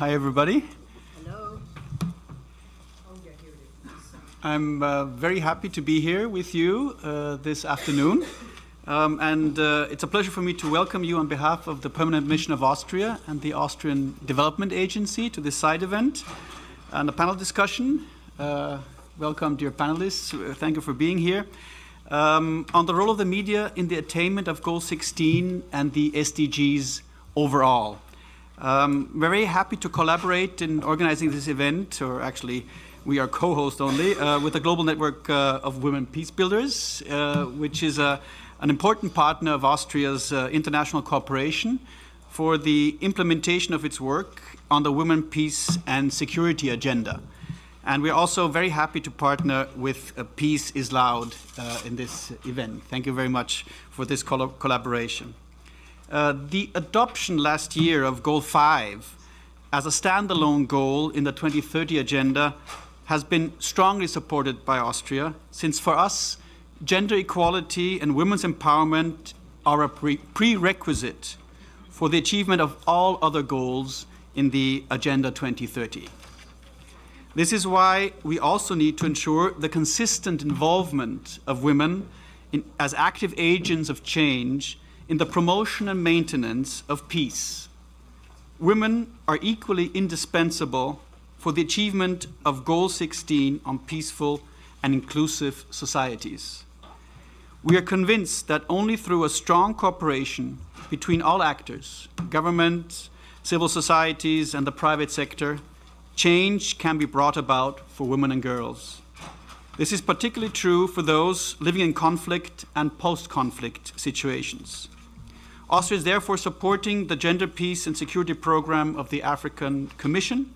Hi, everybody. Hello. I'm uh, very happy to be here with you uh, this afternoon. Um, and uh, it's a pleasure for me to welcome you on behalf of the Permanent Mission of Austria and the Austrian Development Agency to this side event and a panel discussion. Uh, welcome, dear panelists. Uh, Thank you for being here. Um, on the role of the media in the attainment of Goal 16 and the SDGs overall. Um, very happy to collaborate in organizing this event, or actually, we are co host only, uh, with the Global Network uh, of Women Peace Builders, uh, which is a, an important partner of Austria's uh, international cooperation for the implementation of its work on the Women, Peace, and Security agenda. And we're also very happy to partner with uh, Peace is Loud uh, in this event. Thank you very much for this col collaboration. Uh, the adoption last year of Goal 5 as a standalone goal in the 2030 agenda has been strongly supported by Austria, since for us, gender equality and women's empowerment are a pre prerequisite for the achievement of all other goals in the Agenda 2030. This is why we also need to ensure the consistent involvement of women in, as active agents of change in the promotion and maintenance of peace. Women are equally indispensable for the achievement of Goal 16 on peaceful and inclusive societies. We are convinced that only through a strong cooperation between all actors, government, civil societies, and the private sector, change can be brought about for women and girls. This is particularly true for those living in conflict and post conflict situations. Austria is therefore supporting the Gender Peace and Security Program of the African Commission,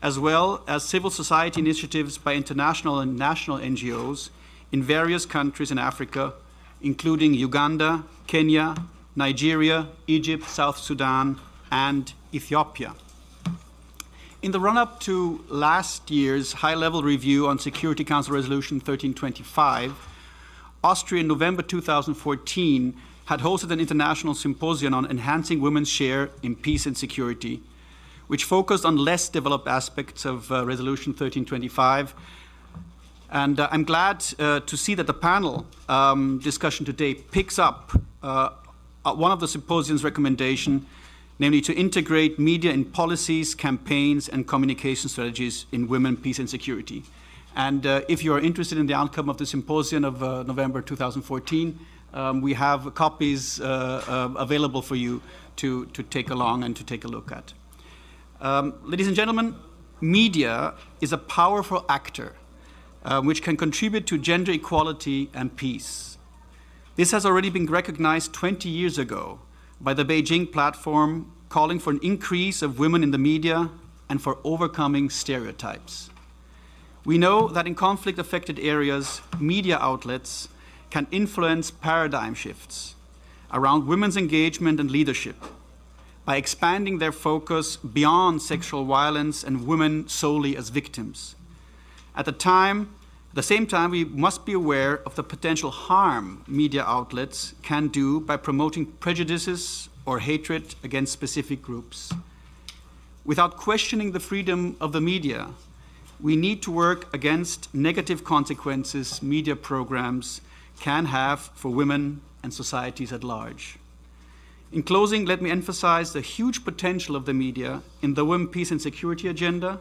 as well as civil society initiatives by international and national NGOs in various countries in Africa, including Uganda, Kenya, Nigeria, Egypt, South Sudan, and Ethiopia. In the run up to last year's high level review on Security Council Resolution 1325, Austria in November 2014 had hosted an international symposium on enhancing women's share in peace and security, which focused on less developed aspects of uh, Resolution 1325. And uh, I'm glad uh, to see that the panel um, discussion today picks up uh, one of the symposium's recommendation namely to integrate media in policies, campaigns, and communication strategies in women, peace, and security. And uh, if you are interested in the outcome of the symposium of uh, November 2014, um, we have copies uh, uh, available for you to, to take along and to take a look at. Um, ladies and gentlemen, media is a powerful actor uh, which can contribute to gender equality and peace. This has already been recognized 20 years ago by the Beijing platform calling for an increase of women in the media and for overcoming stereotypes. We know that in conflict affected areas, media outlets can influence paradigm shifts around women's engagement and leadership by expanding their focus beyond sexual violence and women solely as victims. At the time, at the same time, we must be aware of the potential harm media outlets can do by promoting prejudices or hatred against specific groups. Without questioning the freedom of the media, we need to work against negative consequences media programs can have for women and societies at large. In closing, let me emphasize the huge potential of the media in the Women, Peace and Security agenda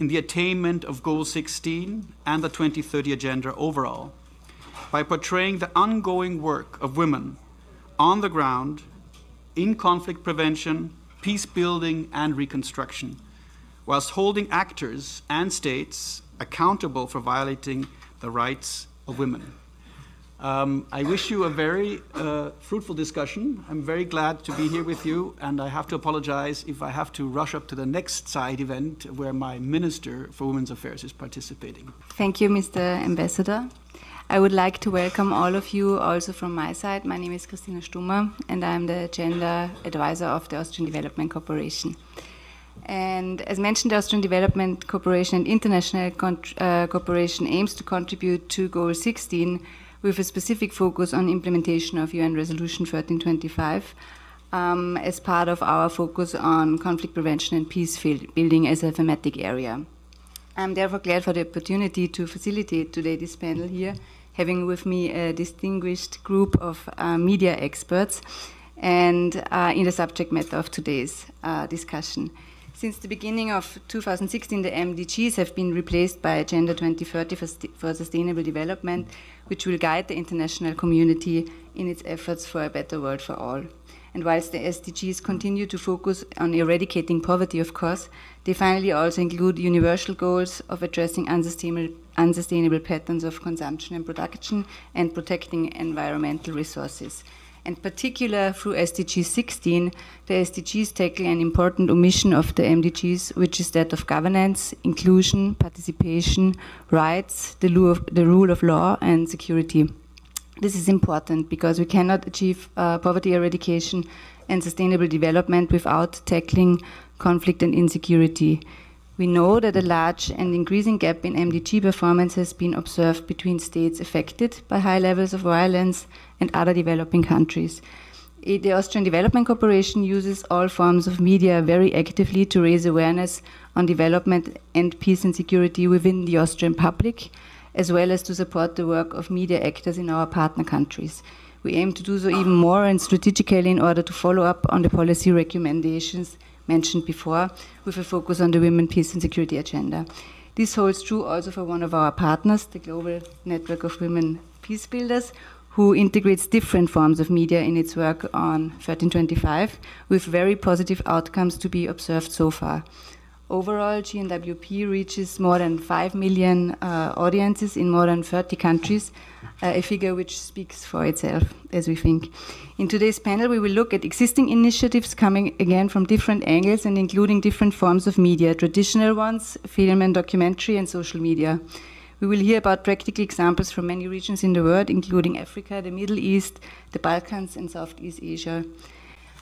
in the attainment of Goal 16 and the 2030 Agenda overall by portraying the ongoing work of women on the ground in conflict prevention, peace building, and reconstruction, whilst holding actors and states accountable for violating the rights of women. Um, I wish you a very uh, fruitful discussion. I'm very glad to be here with you, and I have to apologize if I have to rush up to the next side event where my Minister for Women's Affairs is participating. Thank you, Mr. Ambassador. I would like to welcome all of you also from my side. My name is Christina Stummer, and I'm the Gender Advisor of the Austrian Development Cooperation. And as mentioned, the Austrian Development Cooperation and International uh, Cooperation aims to contribute to Goal 16 with a specific focus on implementation of UN Resolution 1325 um, as part of our focus on conflict prevention and peace building as a thematic area. I'm therefore glad for the opportunity to facilitate today this panel here, having with me a distinguished group of uh, media experts and uh, in the subject matter of today's uh, discussion. Since the beginning of 2016, the MDGs have been replaced by Agenda 2030 for, for Sustainable Development, which will guide the international community in its efforts for a better world for all. And whilst the SDGs continue to focus on eradicating poverty, of course, they finally also include universal goals of addressing unsustainable, unsustainable patterns of consumption and production and protecting environmental resources. In particular, through SDG 16, the SDGs tackle an important omission of the MDGs, which is that of governance, inclusion, participation, rights, the rule of law, and security. This is important because we cannot achieve uh, poverty eradication and sustainable development without tackling conflict and insecurity. We know that a large and increasing gap in MDG performance has been observed between states affected by high levels of violence and other developing countries. The Austrian Development Cooperation uses all forms of media very actively to raise awareness on development and peace and security within the Austrian public as well as to support the work of media actors in our partner countries. We aim to do so even more and strategically in order to follow up on the policy recommendations mentioned before, with a focus on the women, peace, and security agenda. This holds true also for one of our partners, the Global Network of Women Peace Builders, who integrates different forms of media in its work on 1325, with very positive outcomes to be observed so far. Overall, GNWP reaches more than 5 million uh, audiences in more than 30 countries, uh, a figure which speaks for itself, as we think. In today's panel, we will look at existing initiatives coming again from different angles and including different forms of media, traditional ones, film and documentary, and social media. We will hear about practical examples from many regions in the world, including Africa, the Middle East, the Balkans, and Southeast Asia.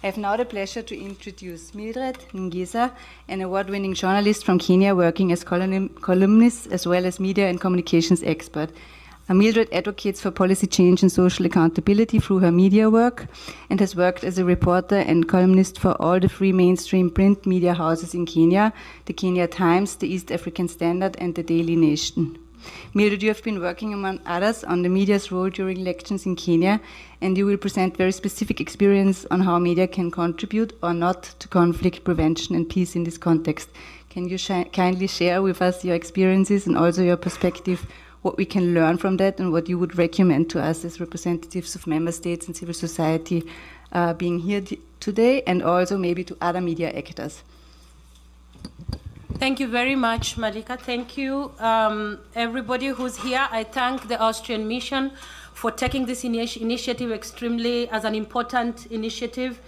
I have now the pleasure to introduce Mildred Ngesa, an award winning journalist from Kenya working as columnist as well as media and communications expert. Uh, Mildred advocates for policy change and social accountability through her media work and has worked as a reporter and columnist for all the three mainstream print media houses in Kenya the Kenya Times, the East African Standard, and the Daily Nation. Mildred, you have been working, among others, on the media's role during elections in Kenya, and you will present very specific experience on how media can contribute or not to conflict prevention and peace in this context. Can you sh kindly share with us your experiences and also your perspective, what we can learn from that, and what you would recommend to us as representatives of member states and civil society uh, being here today, and also maybe to other media actors? Thank you very much, Malika. Thank you, um, everybody who's here. I thank the Austrian Mission for taking this initi initiative extremely as an important initiative.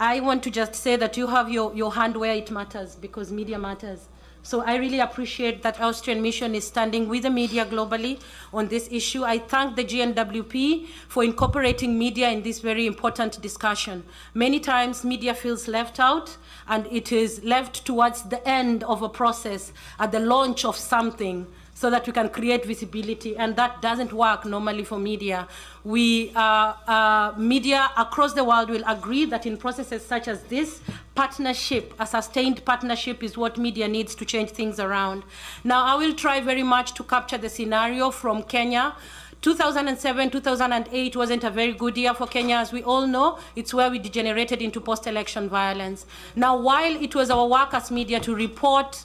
I want to just say that you have your, your hand where it matters because media matters. So I really appreciate that Austrian Mission is standing with the media globally on this issue. I thank the GNWP for incorporating media in this very important discussion. Many times media feels left out and it is left towards the end of a process at the launch of something so that we can create visibility. And that doesn't work normally for media. We, uh, uh, media across the world will agree that in processes such as this, partnership, a sustained partnership is what media needs to change things around. Now, I will try very much to capture the scenario from Kenya. 2007, 2008 wasn't a very good year for Kenya, as we all know. It's where we degenerated into post-election violence. Now, while it was our work as media to report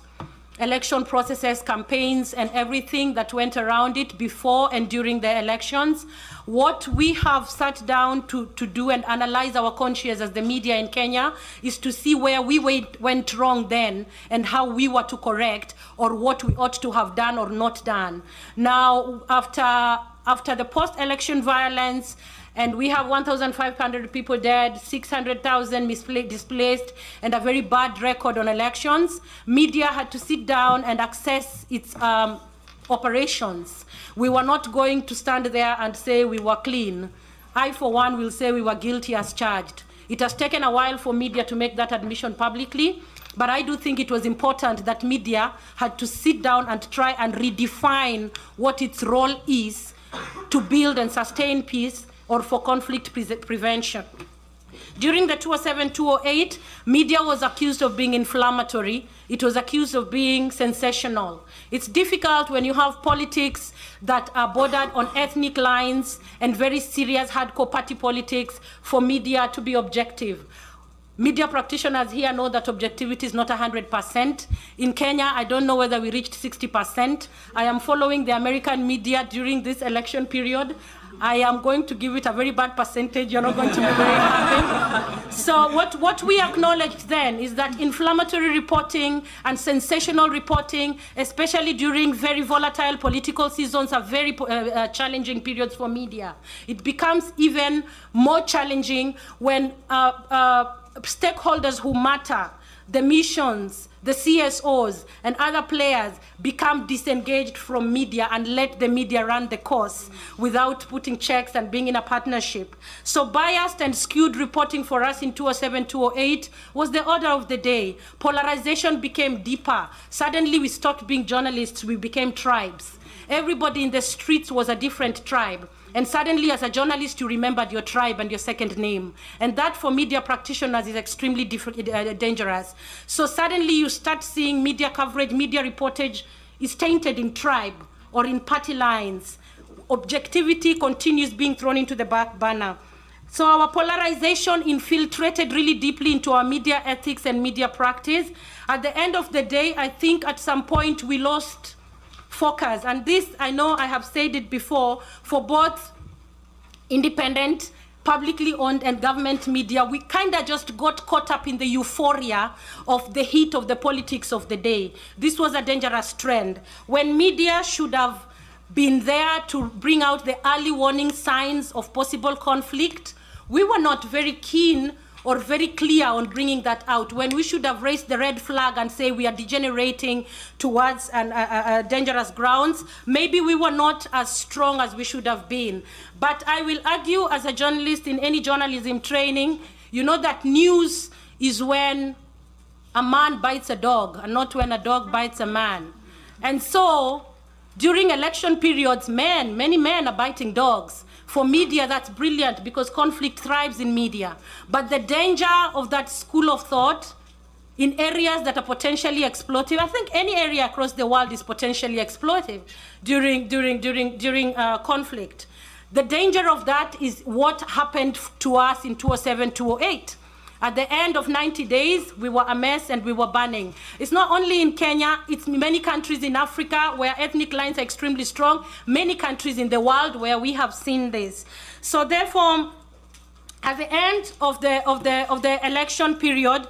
election processes, campaigns, and everything that went around it before and during the elections. What we have sat down to, to do and analyze our conscience as the media in Kenya is to see where we went, went wrong then and how we were to correct or what we ought to have done or not done. Now, after, after the post-election violence, and we have 1,500 people dead, 600,000 displaced, and a very bad record on elections. Media had to sit down and assess its um, operations. We were not going to stand there and say we were clean. I, for one, will say we were guilty as charged. It has taken a while for media to make that admission publicly, but I do think it was important that media had to sit down and try and redefine what its role is to build and sustain peace or for conflict pre prevention. During the 2007 2008, media was accused of being inflammatory, it was accused of being sensational. It's difficult when you have politics that are bordered on ethnic lines and very serious hardcore party politics for media to be objective. Media practitioners here know that objectivity is not 100%. In Kenya, I don't know whether we reached 60%. I am following the American media during this election period. I am going to give it a very bad percentage. You're not going to be very happy. So what, what we acknowledged then is that inflammatory reporting and sensational reporting, especially during very volatile political seasons, are very uh, uh, challenging periods for media. It becomes even more challenging when uh, uh stakeholders who matter, the missions, the CSOs, and other players become disengaged from media and let the media run the course without putting checks and being in a partnership. So biased and skewed reporting for us in 2007, 2008 was the order of the day. Polarization became deeper. Suddenly we stopped being journalists, we became tribes. Everybody in the streets was a different tribe. And suddenly, as a journalist, you remembered your tribe and your second name. And that, for media practitioners, is extremely uh, dangerous. So suddenly, you start seeing media coverage, media reportage is tainted in tribe or in party lines. Objectivity continues being thrown into the back burner. So our polarization infiltrated really deeply into our media ethics and media practice. At the end of the day, I think at some point we lost focus. And this, I know I have said it before, for both independent, publicly owned, and government media, we kind of just got caught up in the euphoria of the heat of the politics of the day. This was a dangerous trend. When media should have been there to bring out the early warning signs of possible conflict, we were not very keen or very clear on bringing that out when we should have raised the red flag and say we are degenerating towards an, uh, uh, dangerous grounds. Maybe we were not as strong as we should have been. But I will argue as a journalist in any journalism training, you know that news is when a man bites a dog and not when a dog bites a man. And so during election periods, men, many men are biting dogs. For media, that's brilliant because conflict thrives in media. But the danger of that school of thought in areas that are potentially exploitive, I think any area across the world is potentially exploitive during, during, during, during uh, conflict. The danger of that is what happened to us in 2007, 2008. At the end of 90 days, we were a mess and we were burning. It's not only in Kenya, it's many countries in Africa where ethnic lines are extremely strong, many countries in the world where we have seen this. So therefore, at the end of the, of the, of the election period,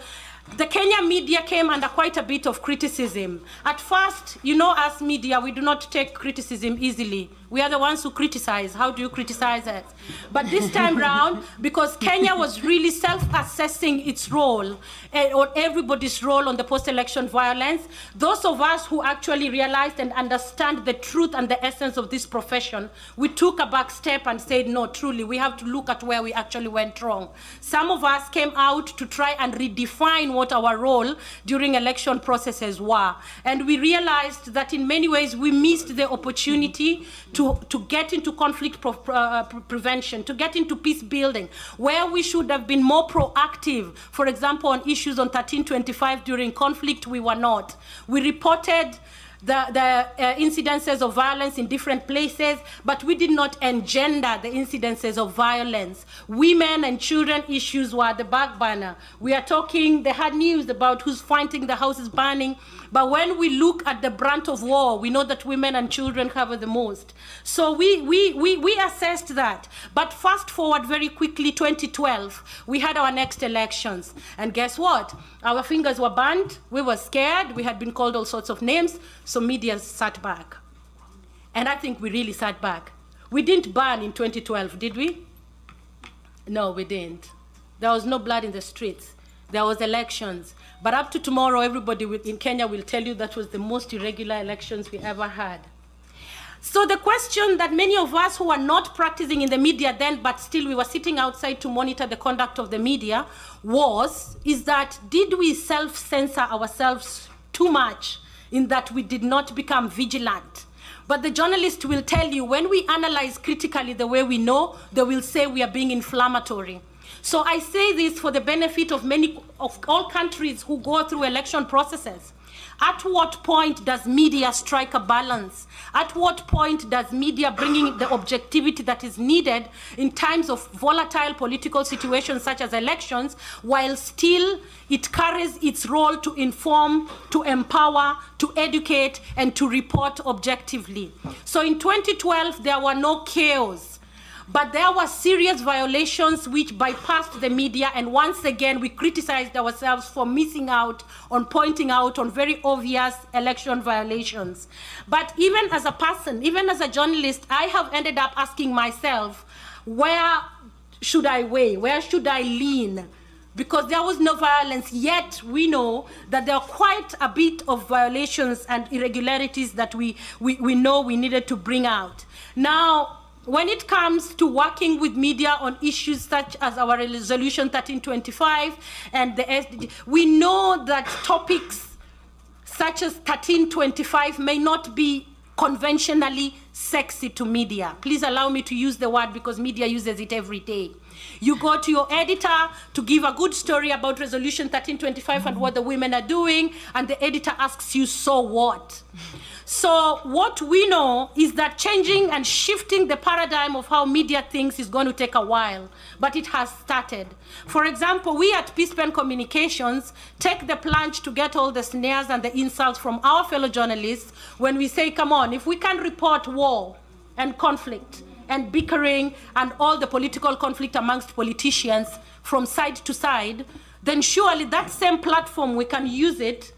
the Kenya media came under quite a bit of criticism. At first, you know, as media, we do not take criticism easily. We are the ones who criticize. How do you criticize it? But this time round, because Kenya was really self-assessing its role, uh, or everybody's role on the post-election violence, those of us who actually realized and understand the truth and the essence of this profession, we took a back step and said, no, truly, we have to look at where we actually went wrong. Some of us came out to try and redefine what our role during election processes were. And we realized that in many ways we missed the opportunity to, to get into conflict uh, prevention, to get into peace building, where we should have been more proactive. For example, on issues on 1325 during conflict, we were not. We reported the, the uh, incidences of violence in different places, but we did not engender the incidences of violence. Women and children issues were the back burner. We are talking, they had news about who's fighting the houses burning, but when we look at the brunt of war, we know that women and children cover the most. So we, we, we, we assessed that. But fast forward very quickly, 2012, we had our next elections. And guess what? Our fingers were burned, we were scared, we had been called all sorts of names, so media sat back. And I think we really sat back. We didn't burn in 2012, did we? No, we didn't. There was no blood in the streets. There was elections. But up to tomorrow, everybody in Kenya will tell you that was the most irregular elections we ever had. So the question that many of us who are not practicing in the media then, but still we were sitting outside to monitor the conduct of the media, was, is that did we self-censor ourselves too much in that we did not become vigilant? But the journalist will tell you when we analyze critically the way we know, they will say we are being inflammatory. So I say this for the benefit of many of all countries who go through election processes. At what point does media strike a balance? At what point does media bringing the objectivity that is needed in times of volatile political situations such as elections, while still it carries its role to inform, to empower, to educate, and to report objectively? So in 2012, there were no chaos but there were serious violations which bypassed the media, and once again, we criticized ourselves for missing out on pointing out on very obvious election violations. But even as a person, even as a journalist, I have ended up asking myself, where should I weigh? Where should I lean? Because there was no violence, yet we know that there are quite a bit of violations and irregularities that we, we, we know we needed to bring out. Now, when it comes to working with media on issues such as our resolution 1325 and the SDG, we know that topics such as 1325 may not be conventionally sexy to media. Please allow me to use the word because media uses it every day. You go to your editor to give a good story about Resolution 1325 and what the women are doing, and the editor asks you, so what? So what we know is that changing and shifting the paradigm of how media thinks is going to take a while, but it has started. For example, we at Peace Pen Communications take the plunge to get all the snares and the insults from our fellow journalists when we say, come on, if we can report war and conflict and bickering and all the political conflict amongst politicians from side to side, then surely that same platform we can use it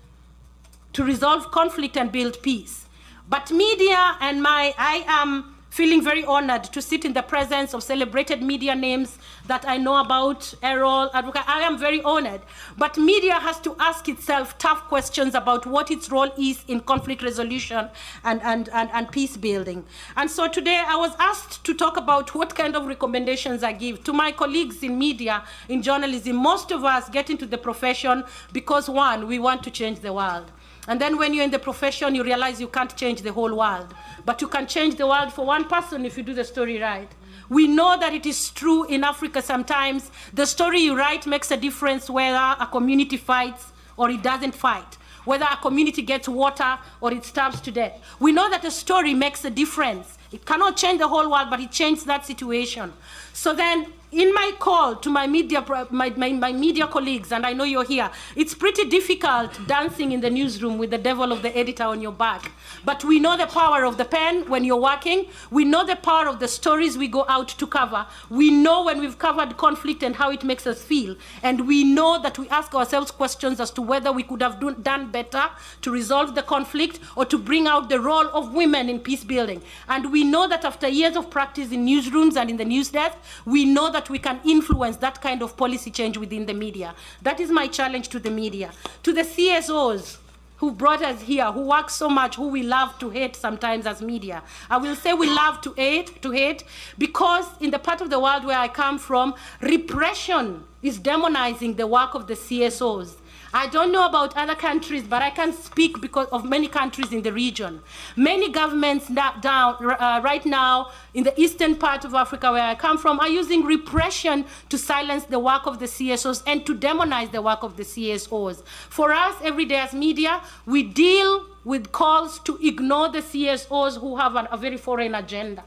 to resolve conflict and build peace. But media and my, I am feeling very honored to sit in the presence of celebrated media names that I know about, Errol, Advocate. I am very honored. But media has to ask itself tough questions about what its role is in conflict resolution and, and, and, and peace building. And so today I was asked to talk about what kind of recommendations I give to my colleagues in media, in journalism. Most of us get into the profession because, one, we want to change the world. And then when you're in the profession, you realize you can't change the whole world. But you can change the world for one person if you do the story right. We know that it is true in Africa sometimes. The story you write makes a difference whether a community fights or it doesn't fight, whether a community gets water or it starves to death. We know that a story makes a difference. It cannot change the whole world, but it changes that situation. So then in my call to my media, my, my, my, media colleagues, and I know you're here, it's pretty difficult dancing in the newsroom with the devil of the editor on your back. But we know the power of the pen when you're working. We know the power of the stories we go out to cover. We know when we've covered conflict and how it makes us feel. And we know that we ask ourselves questions as to whether we could have do, done better to resolve the conflict or to bring out the role of women in peace building. And we know that after years of practice in newsrooms and in the news desk, we know that that we can influence that kind of policy change within the media. That is my challenge to the media. To the CSOs, who brought us here, who work so much, who we love to hate sometimes as media. I will say we love to hate, to hate, because in the part of the world where I come from, repression is demonizing the work of the CSOs. I don't know about other countries, but I can speak because of many countries in the region. Many governments down uh, right now in the eastern part of Africa where I come from are using repression to silence the work of the CSOs and to demonize the work of the CSOs. For us, every day as media, we deal with calls to ignore the CSOs who have an, a very foreign agenda.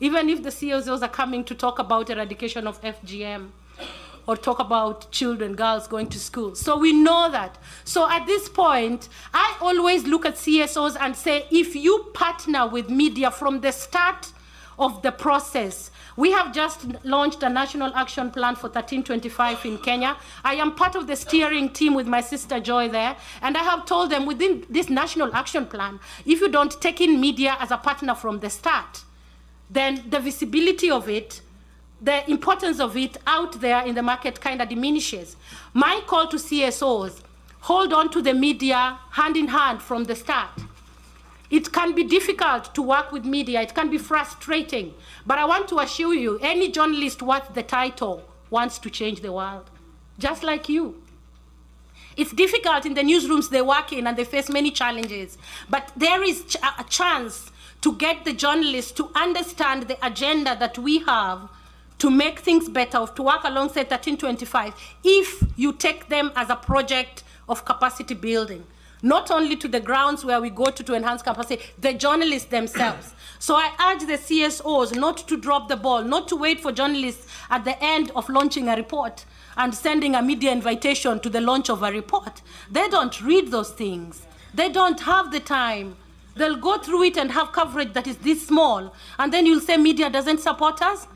Even if the CSOs are coming to talk about eradication of FGM, or talk about children, girls going to school. So we know that. So at this point, I always look at CSOs and say, if you partner with media from the start of the process, we have just launched a national action plan for 1325 in Kenya. I am part of the steering team with my sister Joy there, and I have told them within this national action plan, if you don't take in media as a partner from the start, then the visibility of it the importance of it out there in the market kind of diminishes. My call to CSOs, hold on to the media hand in hand from the start. It can be difficult to work with media, it can be frustrating, but I want to assure you, any journalist worth the title wants to change the world, just like you. It's difficult in the newsrooms they work in and they face many challenges, but there is a chance to get the journalists to understand the agenda that we have to make things better, or to work alongside 1325, if you take them as a project of capacity building not only to the grounds where we go to to enhance capacity, the journalists themselves. so I urge the CSOs not to drop the ball, not to wait for journalists at the end of launching a report and sending a media invitation to the launch of a report. They don't read those things. They don't have the time. They'll go through it and have coverage that is this small. And then you'll say media doesn't support us?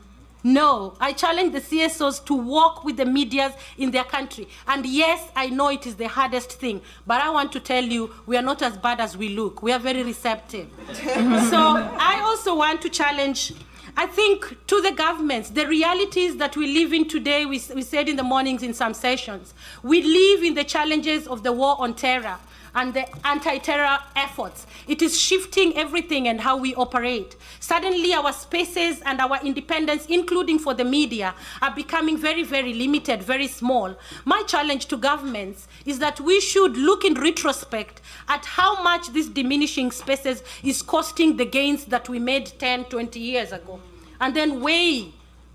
No, I challenge the CSOs to work with the medias in their country. And yes, I know it is the hardest thing, but I want to tell you, we are not as bad as we look. We are very receptive. so I also want to challenge I think to the governments, the realities that we live in today, we, we said in the mornings in some sessions, we live in the challenges of the war on terror and the anti-terror efforts. It is shifting everything and how we operate. Suddenly our spaces and our independence, including for the media, are becoming very, very limited, very small. My challenge to governments is that we should look in retrospect at how much these diminishing spaces is costing the gains that we made 10, 20 years ago, and then weigh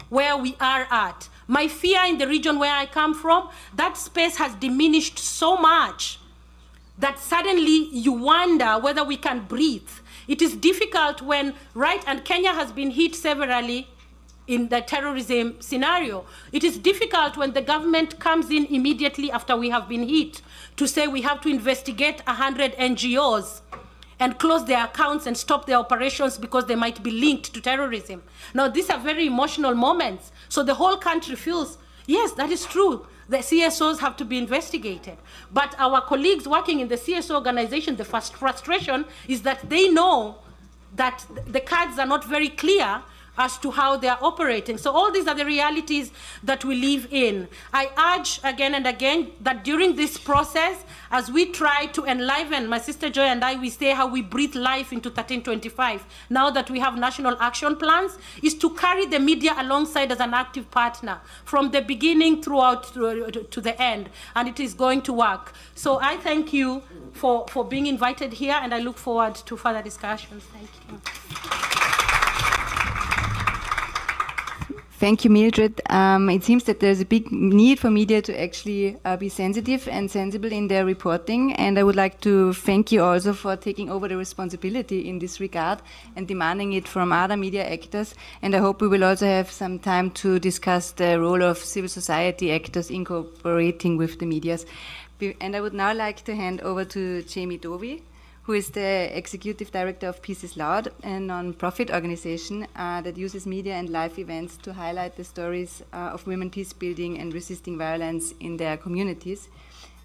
where we are at. My fear in the region where I come from, that space has diminished so much that suddenly you wonder whether we can breathe. It is difficult when, right, and Kenya has been hit severally in the terrorism scenario. It is difficult when the government comes in immediately after we have been hit to say we have to investigate 100 NGOs and close their accounts and stop their operations because they might be linked to terrorism. Now, these are very emotional moments. So the whole country feels, yes, that is true the CSOs have to be investigated. But our colleagues working in the CSO organization, the first frustration is that they know that the cards are not very clear as to how they are operating. So all these are the realities that we live in. I urge again and again that during this process, as we try to enliven, my sister Joy and I, we say how we breathe life into 1325. Now that we have national action plans, is to carry the media alongside as an active partner from the beginning throughout to, the end. And it is going to work. So I thank you for, for being invited here and I look forward to further discussions. Thank you. Thank you, Mildred. Um, it seems that there's a big need for media to actually uh, be sensitive and sensible in their reporting. And I would like to thank you also for taking over the responsibility in this regard and demanding it from other media actors. And I hope we will also have some time to discuss the role of civil society actors in cooperating with the medias. And I would now like to hand over to Jamie Dobie who is the executive director of Peace is Loud, a non-profit organization uh, that uses media and live events to highlight the stories uh, of women peace building and resisting violence in their communities.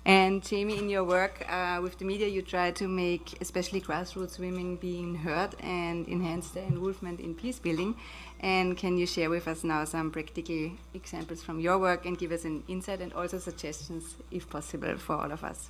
And Jamie, in your work uh, with the media, you try to make especially grassroots women being heard and enhance their involvement in peace building. And can you share with us now some practical examples from your work and give us an insight and also suggestions, if possible, for all of us?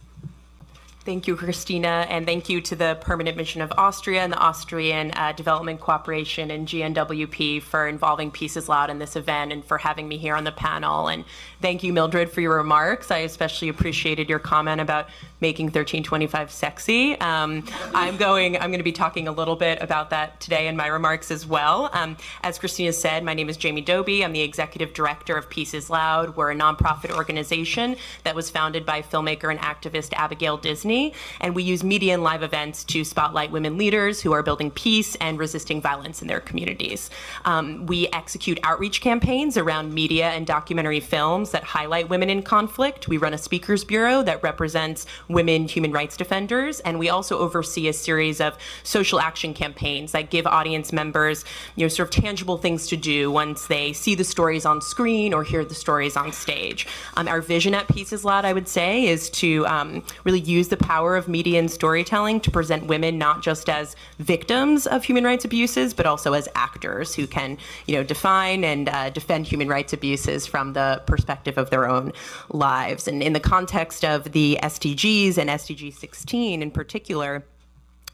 Thank you, Christina, and thank you to the Permanent Mission of Austria and the Austrian uh, Development Cooperation and GNWP for involving Peace is Loud in this event and for having me here on the panel. And thank you, Mildred, for your remarks. I especially appreciated your comment about making 1325 sexy. Um, I'm going. I'm going to be talking a little bit about that today in my remarks as well. Um, as Christina said, my name is Jamie Dobie. I'm the executive director of Peace is Loud. We're a nonprofit organization that was founded by filmmaker and activist Abigail Disney, and we use media and live events to spotlight women leaders who are building peace and resisting violence in their communities. Um, we execute outreach campaigns around media and documentary films that highlight women in conflict. We run a speakers bureau that represents women human rights defenders, and we also oversee a series of social action campaigns that give audience members, you know, sort of tangible things to do once they see the stories on screen or hear the stories on stage. Um, our vision at Peace is Loud, I would say, is to um, really use the power of media and storytelling to present women not just as victims of human rights abuses, but also as actors who can, you know, define and uh, defend human rights abuses from the perspective of their own lives. And in the context of the SDGs, and SDG 16 in particular,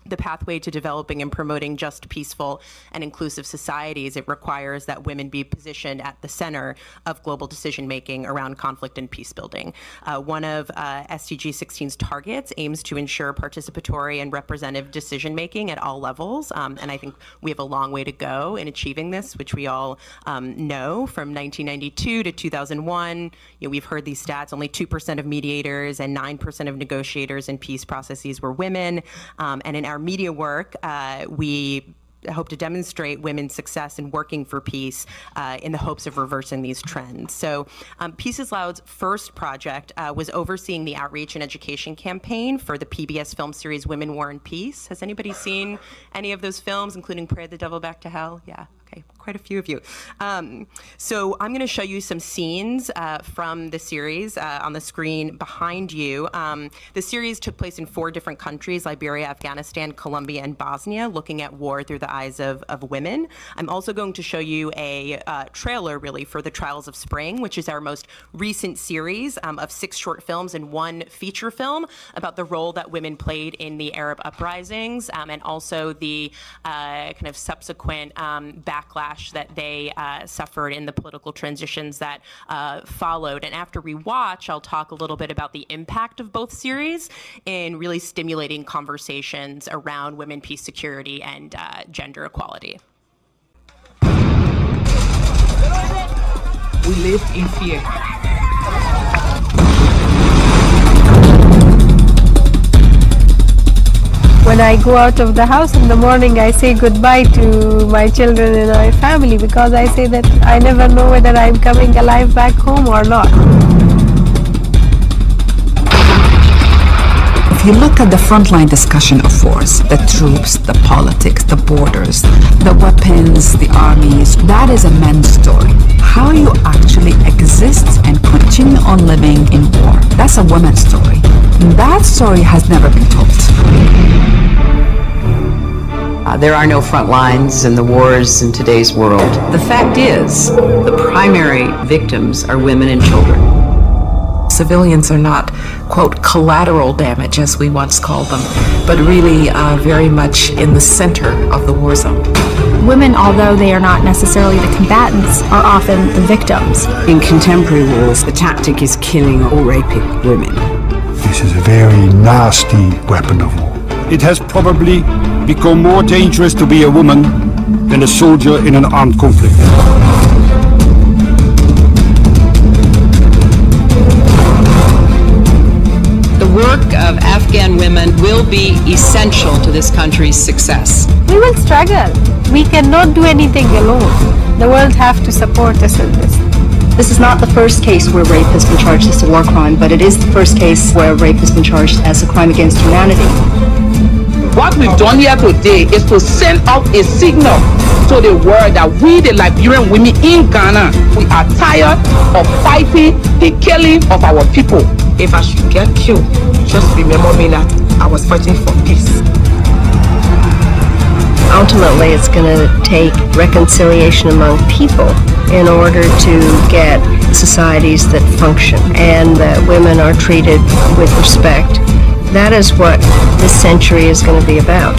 the pathway to developing and promoting just, peaceful, and inclusive societies, it requires that women be positioned at the center of global decision making around conflict and peace building. Uh, one of uh, SDG 16's targets aims to ensure participatory and representative decision making at all levels. Um, and I think we have a long way to go in achieving this, which we all um, know from 1992 to 2001. You know, we've heard these stats only 2% of mediators and 9% of negotiators in peace processes were women. Um, and in our media work, uh, we hope to demonstrate women's success in working for peace uh, in the hopes of reversing these trends. So, um, Peace is Loud's first project uh, was overseeing the outreach and education campaign for the PBS film series Women, War, and Peace. Has anybody seen any of those films, including Pray the Devil Back to Hell? Yeah. Okay, quite a few of you. Um, so I'm going to show you some scenes uh, from the series uh, on the screen behind you. Um, the series took place in four different countries Liberia, Afghanistan, Colombia, and Bosnia, looking at war through the eyes of, of women. I'm also going to show you a uh, trailer, really, for The Trials of Spring, which is our most recent series um, of six short films and one feature film about the role that women played in the Arab uprisings um, and also the uh, kind of subsequent um, backlash that they uh, suffered in the political transitions that uh, followed. And after we watch, I'll talk a little bit about the impact of both series in really stimulating conversations around women, peace, security, and uh, gender equality. We live in fear. When I go out of the house in the morning, I say goodbye to my children and my family because I say that I never know whether I'm coming alive back home or not. If you look at the frontline discussion of wars, the troops, the politics, the borders, the weapons, the armies, that is a men's story. How you actually exist and continue on living in war, that's a woman's story. That story has never been told. Uh, there are no front lines in the wars in today's world. The fact is, the primary victims are women and children. Civilians are not, quote, collateral damage, as we once called them, but really uh, very much in the center of the war zone. Women, although they are not necessarily the combatants, are often the victims. In contemporary wars, the tactic is killing or raping women. This is a very nasty weapon of war. It has probably become more dangerous to be a woman than a soldier in an armed conflict. The work of Afghan women will be essential to this country's success. We will struggle. We cannot do anything alone. The world have to support us in this. This is not the first case where rape has been charged as a war crime, but it is the first case where rape has been charged as a crime against humanity. What we've done here today is to send out a signal to the world that we, the Liberian women in Ghana, we are tired of fighting the killing of our people. If I should get killed, just remember me that I was fighting for peace. Ultimately, it's going to take reconciliation among people in order to get societies that function and that women are treated with respect. That is what this century is going to be about.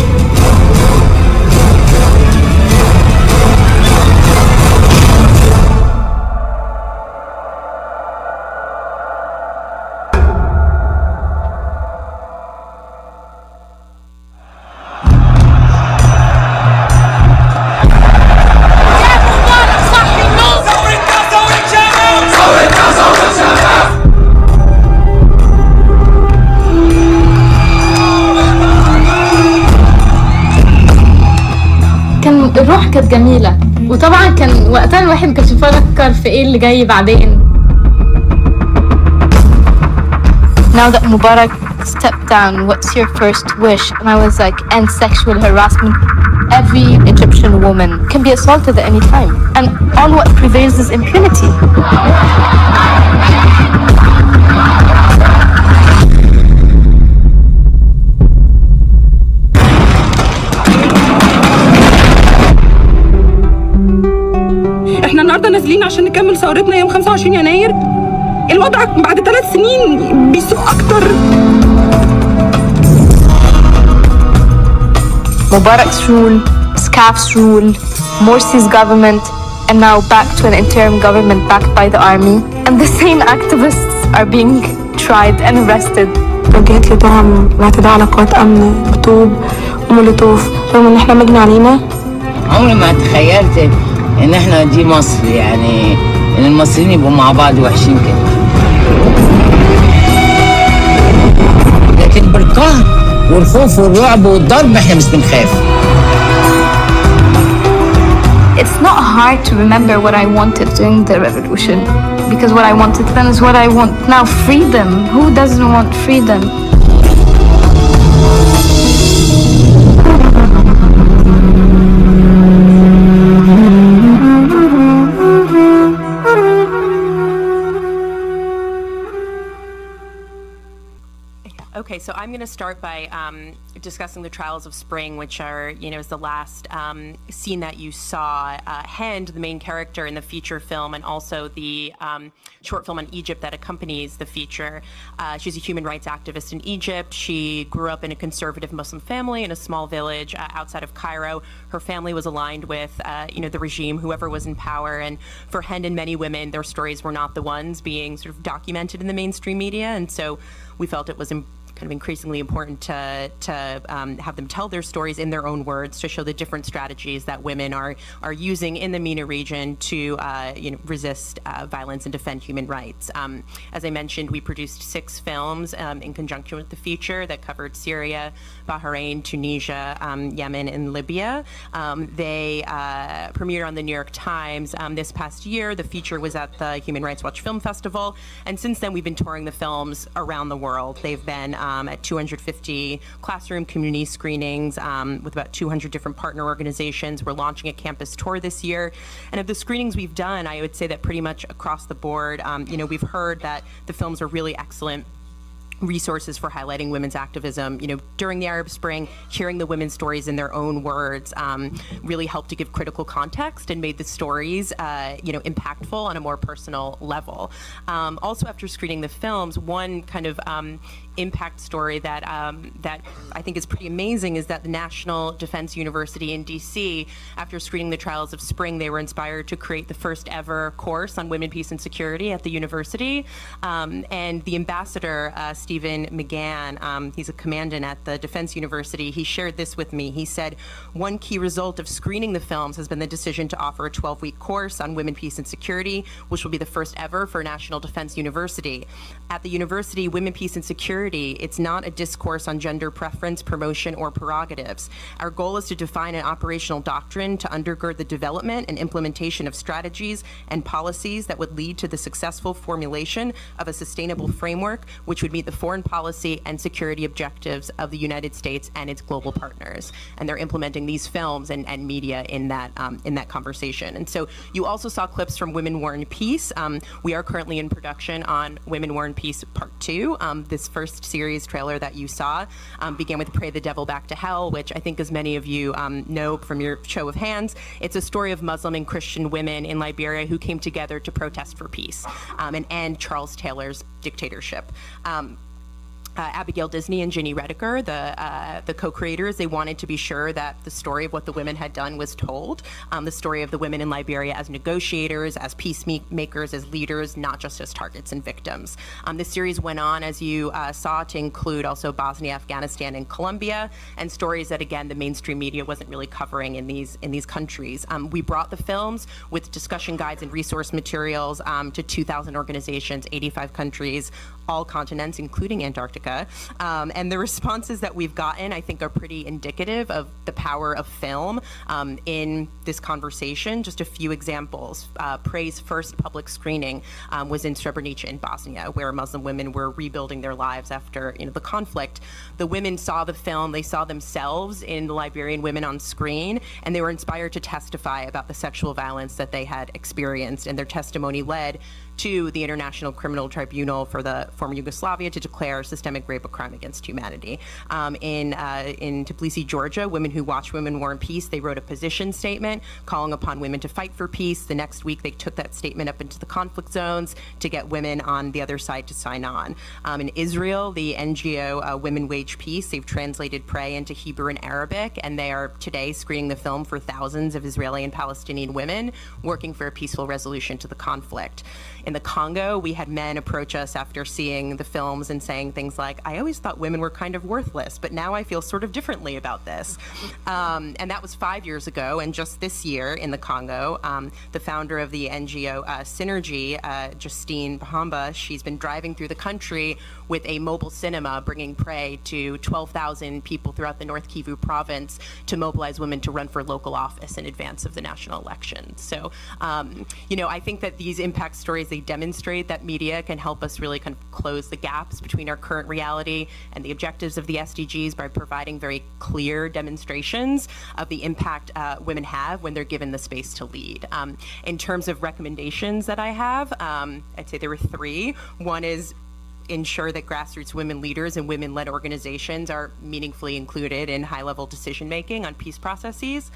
الواحد ما كانش بيفكر في ايه اللي جاي بعدين Now that Mubarak stepped down, what's your first wish? And I was like, end sexual harassment. Every Egyptian woman can be assaulted at any time. And all what prevails is impunity. نازلين عشان نكمل ثورتنا يوم 25 يناير الوضع بعد ثلاث سنين بيسوء أكتر Mubarak's rule, SCAF's rule, Morsi's government, and now back to an interim government backed by the army. And the same activists are being tried and arrested. وجهت لي تهم الاعتداء على قوات امن بطوب ومولوتوف رغم إن إحنا مجني علينا عمري ما تخيلت ان إحنا دي مصر يعني ان المصريين يبقوا مع بعض وحشين كده لكن بالقهر والخوف والرعب والضرب إحنا مش بنخاف It's not hard to remember what I wanted during the revolution because what I wanted then is what I want now freedom. Who doesn't want freedom? Going to start by um, discussing the Trials of Spring, which are, you know, is the last um, scene that you saw. Uh, Hend, the main character in the feature film, and also the um, short film on Egypt that accompanies the feature. Uh, she's a human rights activist in Egypt. She grew up in a conservative Muslim family in a small village uh, outside of Cairo. Her family was aligned with, uh, you know, the regime, whoever was in power. And for Hend and many women, their stories were not the ones being sort of documented in the mainstream media. And so we felt it was important kind of increasingly important to to um, have them tell their stories in their own words to show the different strategies that women are are using in the MENA region to uh, you know resist uh, violence and defend human rights. Um, as I mentioned, we produced six films um, in conjunction with the feature that covered Syria, Bahrain, Tunisia, um, Yemen, and Libya. Um, they uh, premiered on the New York Times um, this past year. The feature was at the Human Rights Watch Film Festival, and since then we've been touring the films around the world. They've been um, at 250 classroom community screenings um, with about 200 different partner organizations. We're launching a campus tour this year. And of the screenings we've done, I would say that pretty much across the board, um, you know, we've heard that the films are really excellent resources for highlighting women's activism. You know, during the Arab Spring, hearing the women's stories in their own words um, really helped to give critical context and made the stories, uh, you know, impactful on a more personal level. Um, also, after screening the films, one kind of um, impact story that um, that I think is pretty amazing is that the National Defense University in DC, after screening the trials of spring, they were inspired to create the first ever course on women, peace, and security at the university. Um, and the ambassador, uh, Stephen McGann, um, he's a commandant at the Defense University, he shared this with me. He said, one key result of screening the films has been the decision to offer a 12 week course on women, peace, and security, which will be the first ever for National Defense University. At the university, women, peace, and security it's not a discourse on gender preference, promotion, or prerogatives. Our goal is to define an operational doctrine to undergird the development and implementation of strategies and policies that would lead to the successful formulation of a sustainable framework which would meet the foreign policy and security objectives of the United States and its global partners. And they're implementing these films and, and media in that um, in that conversation. And so you also saw clips from Women War and Peace. Um, we are currently in production on Women War and Peace Part Two. Um, this first series trailer that you saw um, began with Pray the Devil Back to Hell, which I think, as many of you um, know from your show of hands, it's a story of Muslim and Christian women in Liberia who came together to protest for peace um, and end Charles Taylor's dictatorship. Um, uh, Abigail Disney and Gini Reticker, the uh, the co-creators, they wanted to be sure that the story of what the women had done was told. Um, the story of the women in Liberia as negotiators, as peacemakers, as leaders, not just as targets and victims. Um, the series went on, as you uh, saw, to include also Bosnia, Afghanistan, and Colombia, and stories that again the mainstream media wasn't really covering in these in these countries. Um, we brought the films with discussion guides and resource materials um, to 2,000 organizations, 85 countries, all continents, including Antarctica. Um, and the responses that we've gotten, I think, are pretty indicative of the power of film um, in this conversation. Just a few examples. Uh, Pray's first public screening um, was in Srebrenica in Bosnia, where Muslim women were rebuilding their lives after you know, the conflict. The women saw the film, they saw themselves in the Liberian women on screen, and they were inspired to testify about the sexual violence that they had experienced, and their testimony led to the International Criminal Tribunal for the former Yugoslavia to declare systemic rape a crime against humanity. Um, in, uh, in Tbilisi, Georgia, Women Who Watch Women War and Peace, they wrote a position statement calling upon women to fight for peace. The next week, they took that statement up into the conflict zones to get women on the other side to sign on. Um, in Israel, the NGO uh, Women Wage Peace, they've translated Pray into Hebrew and Arabic, and they are today screening the film for thousands of Israeli and Palestinian women working for a peaceful resolution to the conflict. In the Congo, we had men approach us after seeing the films and saying things like, I always thought women were kind of worthless, but now I feel sort of differently about this. Um, and that was five years ago. And just this year in the Congo, um, the founder of the NGO uh, Synergy, uh, Justine Bihamba, she's been driving through the country with a mobile cinema bringing Pray to 12,000 people throughout the North Kivu province to mobilize women to run for local office in advance of the national election. So, um, you know, I think that these impact stories, they demonstrate that media can help us really kind of close the gaps between our current reality and the objectives of the SDGs by providing very clear demonstrations of the impact uh, women have when they're given the space to lead. Um, in terms of recommendations that I have, um, I'd say there were three. One is ensure that grassroots women leaders and women led organizations are meaningfully included in high level decision making on peace processes.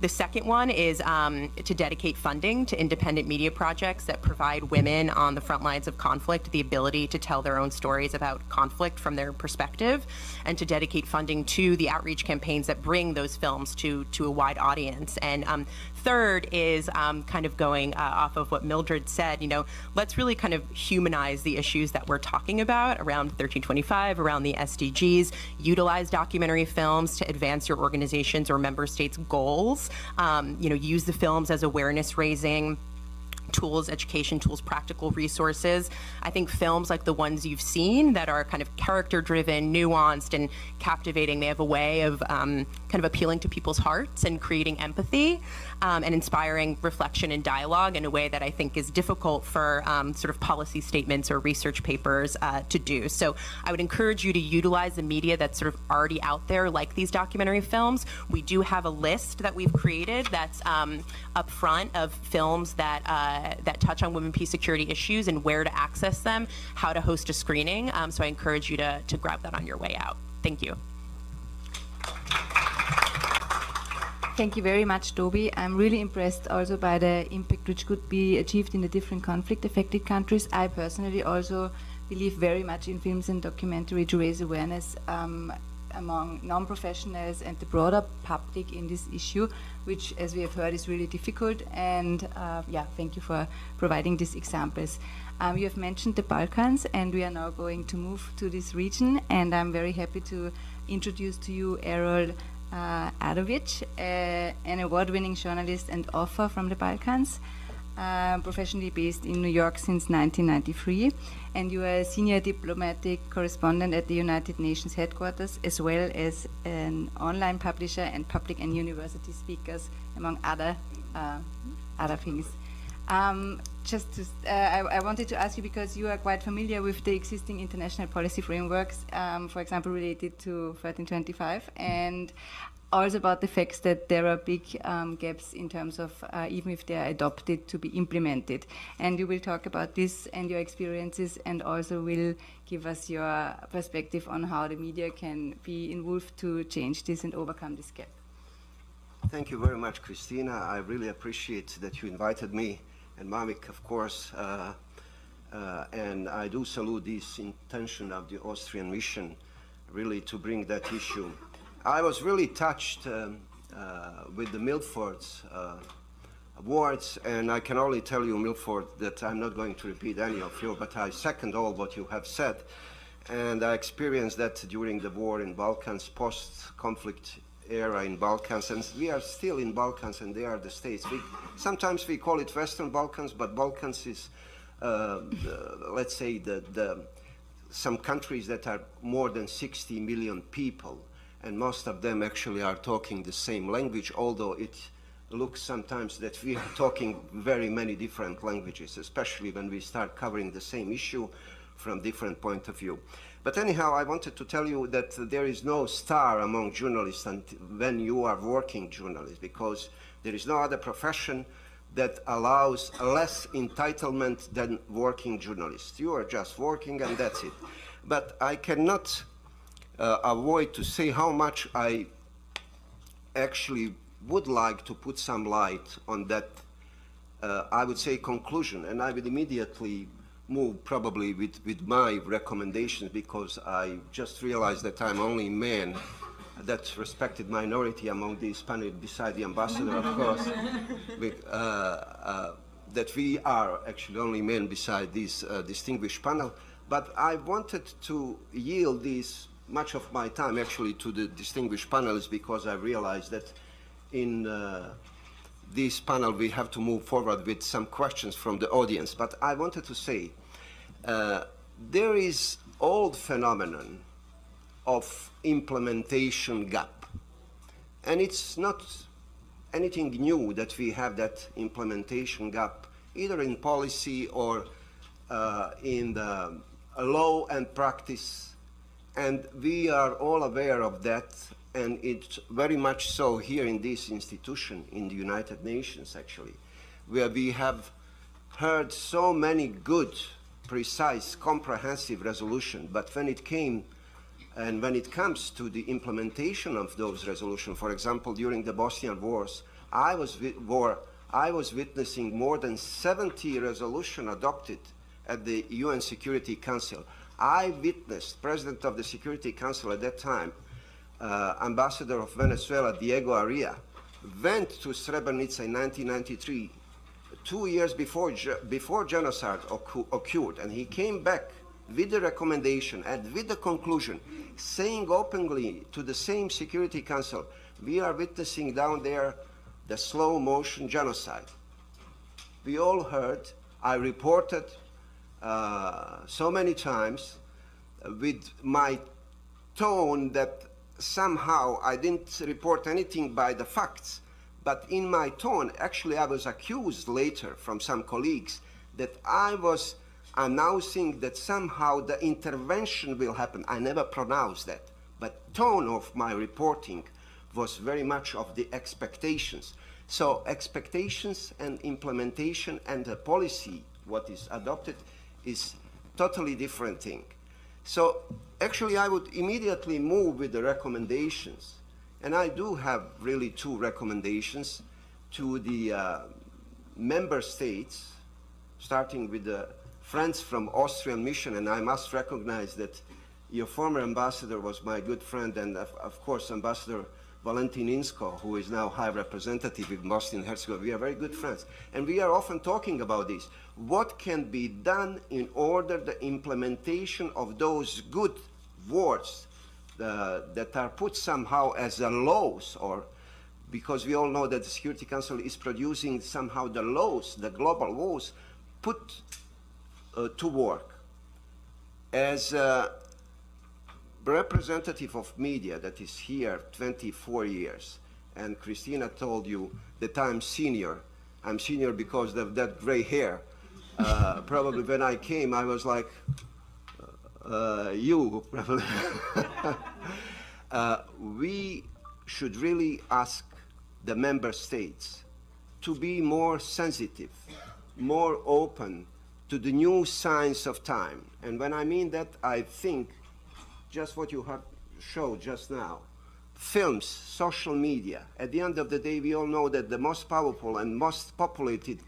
The second one is um, to dedicate funding to independent media projects that provide women on the front lines of conflict the ability to tell their own stories about conflict from their perspective, and to dedicate funding to the outreach campaigns that bring those films to to a wide audience. And um, third is um, kind of going uh, off of what Mildred said. You know, let's really kind of humanize the issues that we're talking about around 1325, around the SDGs. Utilize documentary films to advance your organization's or member states' goals. Um, you know, use the films as awareness raising tools, education tools, practical resources. I think films like the ones you've seen that are kind of character driven, nuanced, and captivating, they have a way of um, kind of appealing to people's hearts and creating empathy um, and inspiring reflection and dialogue in a way that I think is difficult for um, sort of policy statements or research papers uh, to do. So I would encourage you to utilize the media that's sort of already out there, like these documentary films. We do have a list that we've created that's um, up front of films that uh, that touch on women, peace, security issues and where to access them, how to host a screening. Um, so I encourage you to to grab that on your way out. Thank you. Thank you very much, Dobie. I'm really impressed also by the impact which could be achieved in the different conflict affected countries. I personally also believe very much in films and documentary to raise awareness um, among non professionals and the broader public in this issue, which, as we have heard, is really difficult. And uh, yeah, thank you for providing these examples. Um, you have mentioned the Balkans, and we are now going to move to this region. And I'm very happy to introduce to you Errol uh, uh, an award-winning journalist and author from the Balkans, uh, professionally based in New York since 1993, and you are a senior diplomatic correspondent at the United Nations headquarters, as well as an online publisher and public and university speakers, among other uh, other things. Um, just to, uh, I, I, wanted to ask you because you are quite familiar with the existing international policy frameworks, um, for example, related to 1325, and also about the facts that there are big um, gaps in terms of uh, even if they are adopted to be implemented. And you will talk about this and your experiences, and also will give us your perspective on how the media can be involved to change this and overcome this gap. Thank you very much, Christina. I really appreciate that you invited me and Mamik, of course. Uh, uh, and I do salute this intention of the Austrian mission, really to bring that issue. I was really touched um, uh, with the Mildred's awards, and I can only tell you, Milford, that I'm not going to repeat any of you, but I second all what you have said. And I experienced that during the war in Balkans, post-conflict era in Balkans, and we are still in Balkans, and they are the states. We, sometimes we call it Western Balkans, but Balkans is, uh, the, let's say, the, the, some countries that are more than 60 million people, and most of them actually are talking the same language, although it looks sometimes that we are talking very many different languages, especially when we start covering the same issue from different point of view. But anyhow, I wanted to tell you that there is no star among journalists when you are working journalists, because there is no other profession that allows less entitlement than working journalists. You are just working and that's it. But I cannot uh, avoid to say how much I actually would like to put some light on that, uh, I would say, conclusion. And I would immediately move probably with, with my recommendations because I just realized that I'm only man that respected minority among these panel beside the ambassador, of course, with, uh, uh, that we are actually only men beside this uh, distinguished panel. But I wanted to yield this much of my time actually to the distinguished panelists because I realized that in uh, this panel we have to move forward with some questions from the audience. But I wanted to say uh, there is old phenomenon of implementation gap. And it's not anything new that we have that implementation gap, either in policy or uh, in the law and practice. And we are all aware of that, and it's very much so here in this institution, in the United Nations actually, where we have heard so many good, precise, comprehensive resolutions, but when it came and when it comes to the implementation of those resolutions, for example, during the Bosnian wars, I was, war, I was witnessing more than 70 resolutions adopted at the UN Security Council. I witnessed President of the Security Council at that time, uh, Ambassador of Venezuela, Diego Arria, went to Srebrenica in 1993, two years before, before genocide occurred, and he came back with the recommendation and with the conclusion, saying openly to the same Security Council, we are witnessing down there the slow motion genocide. We all heard, I reported uh, so many times with my tone that somehow I didn't report anything by the facts, but in my tone, actually I was accused later from some colleagues that I was announcing that somehow the intervention will happen. I never pronounced that, but tone of my reporting was very much of the expectations. So expectations and implementation and the policy, what is adopted, is totally different thing. So actually I would immediately move with the recommendations. And I do have really two recommendations to the uh, member states, starting with the friends from Austrian mission, and I must recognize that your former ambassador was my good friend, and of, of course, Ambassador Valentin Inzko, who is now High Representative in Bosnia and Herzegovina. We are very good friends, and we are often talking about this. What can be done in order the implementation of those good words uh, that are put somehow as a laws, or because we all know that the Security Council is producing somehow the laws, the global laws, put uh, to work. As a representative of media that is here 24 years, and Christina told you that I'm senior. I'm senior because of that gray hair. Uh, probably when I came, I was like, uh, you, probably. uh, we should really ask the member states to be more sensitive, more open to the new signs of time. And when I mean that, I think just what you have showed just now. Films, social media. At the end of the day, we all know that the most powerful and most populated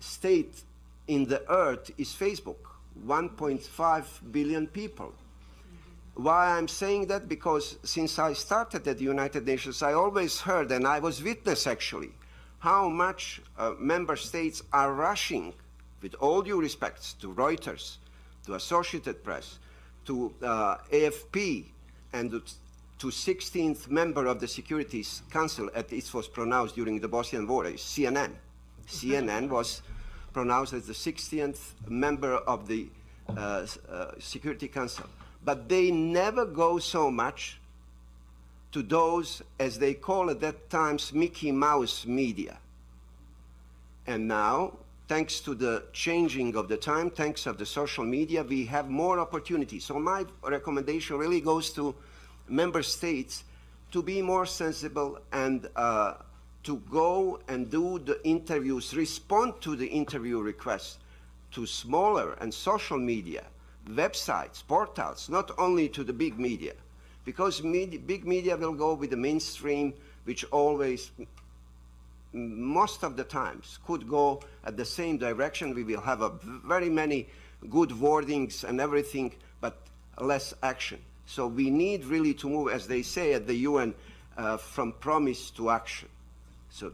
state in the earth is Facebook. 1.5 billion people. Why I'm saying that? Because since I started at the United Nations, I always heard, and I was witness actually, how much uh, member states are rushing with all due respects to Reuters, to Associated Press, to uh, AFP, and to 16th member of the Security Council, as it was pronounced during the Bosnian War, CNN. CNN was pronounced as the 16th member of the uh, uh, Security Council. But they never go so much to those, as they call at that times, Mickey Mouse media. And now thanks to the changing of the time, thanks of the social media, we have more opportunities. So my recommendation really goes to member states to be more sensible and uh, to go and do the interviews, respond to the interview requests to smaller and social media, websites, portals, not only to the big media, because big media will go with the mainstream, which always, most of the times, could go at the same direction. We will have a very many good wordings and everything, but less action. So we need really to move, as they say at the UN, uh, from promise to action. So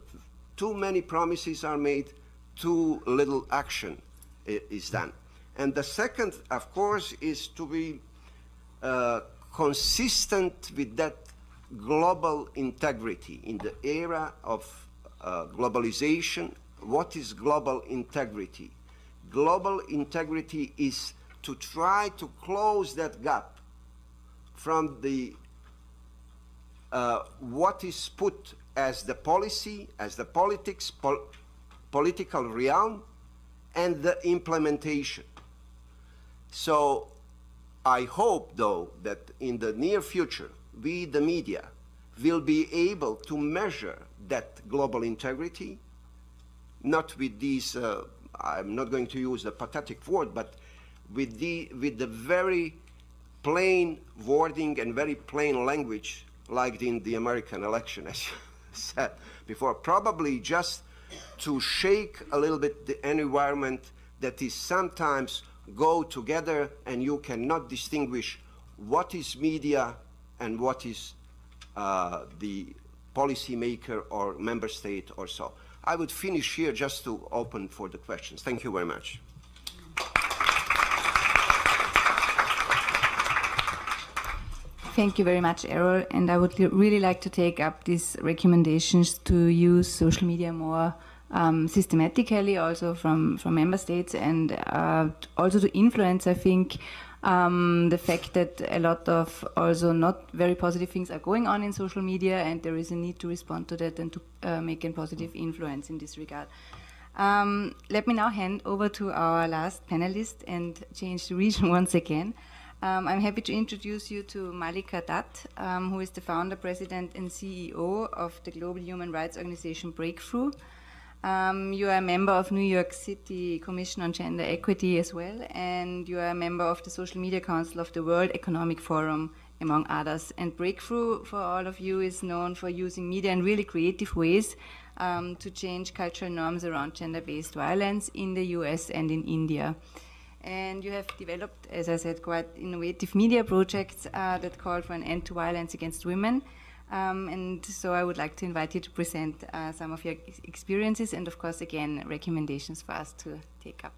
too many promises are made, too little action is done. And the second, of course, is to be uh, consistent with that global integrity in the era of uh, globalization. What is global integrity? Global integrity is to try to close that gap from the uh, what is put as the policy, as the politics, pol political realm, and the implementation. So I hope, though, that in the near future, we, the media, will be able to measure that global integrity, not with these, uh, I'm not going to use the pathetic word, but with the, with the very plain wording and very plain language like in the American election, as said before, probably just to shake a little bit the environment that is sometimes go together and you cannot distinguish what is media and what is uh, the policymaker or member state or so. I would finish here just to open for the questions. Thank you very much. Thank you very much, Errol. And I would really like to take up these recommendations to use social media more um, systematically, also from, from member states, and uh, also to influence, I think, um, the fact that a lot of also not very positive things are going on in social media, and there is a need to respond to that and to uh, make a positive influence in this regard. Um, let me now hand over to our last panelist and change the region once again. Um, I'm happy to introduce you to Malika Dutt, um, who is the founder, president, and CEO of the global human rights organization Breakthrough. Um, you are a member of New York City Commission on Gender Equity as well, and you are a member of the Social Media Council of the World Economic Forum, among others. And Breakthrough, for all of you, is known for using media in really creative ways um, to change cultural norms around gender based violence in the US and in India. And you have developed, as I said, quite innovative media projects uh, that call for an end to violence against women. Um, and so I would like to invite you to present uh, some of your experiences and, of course, again, recommendations for us to take up.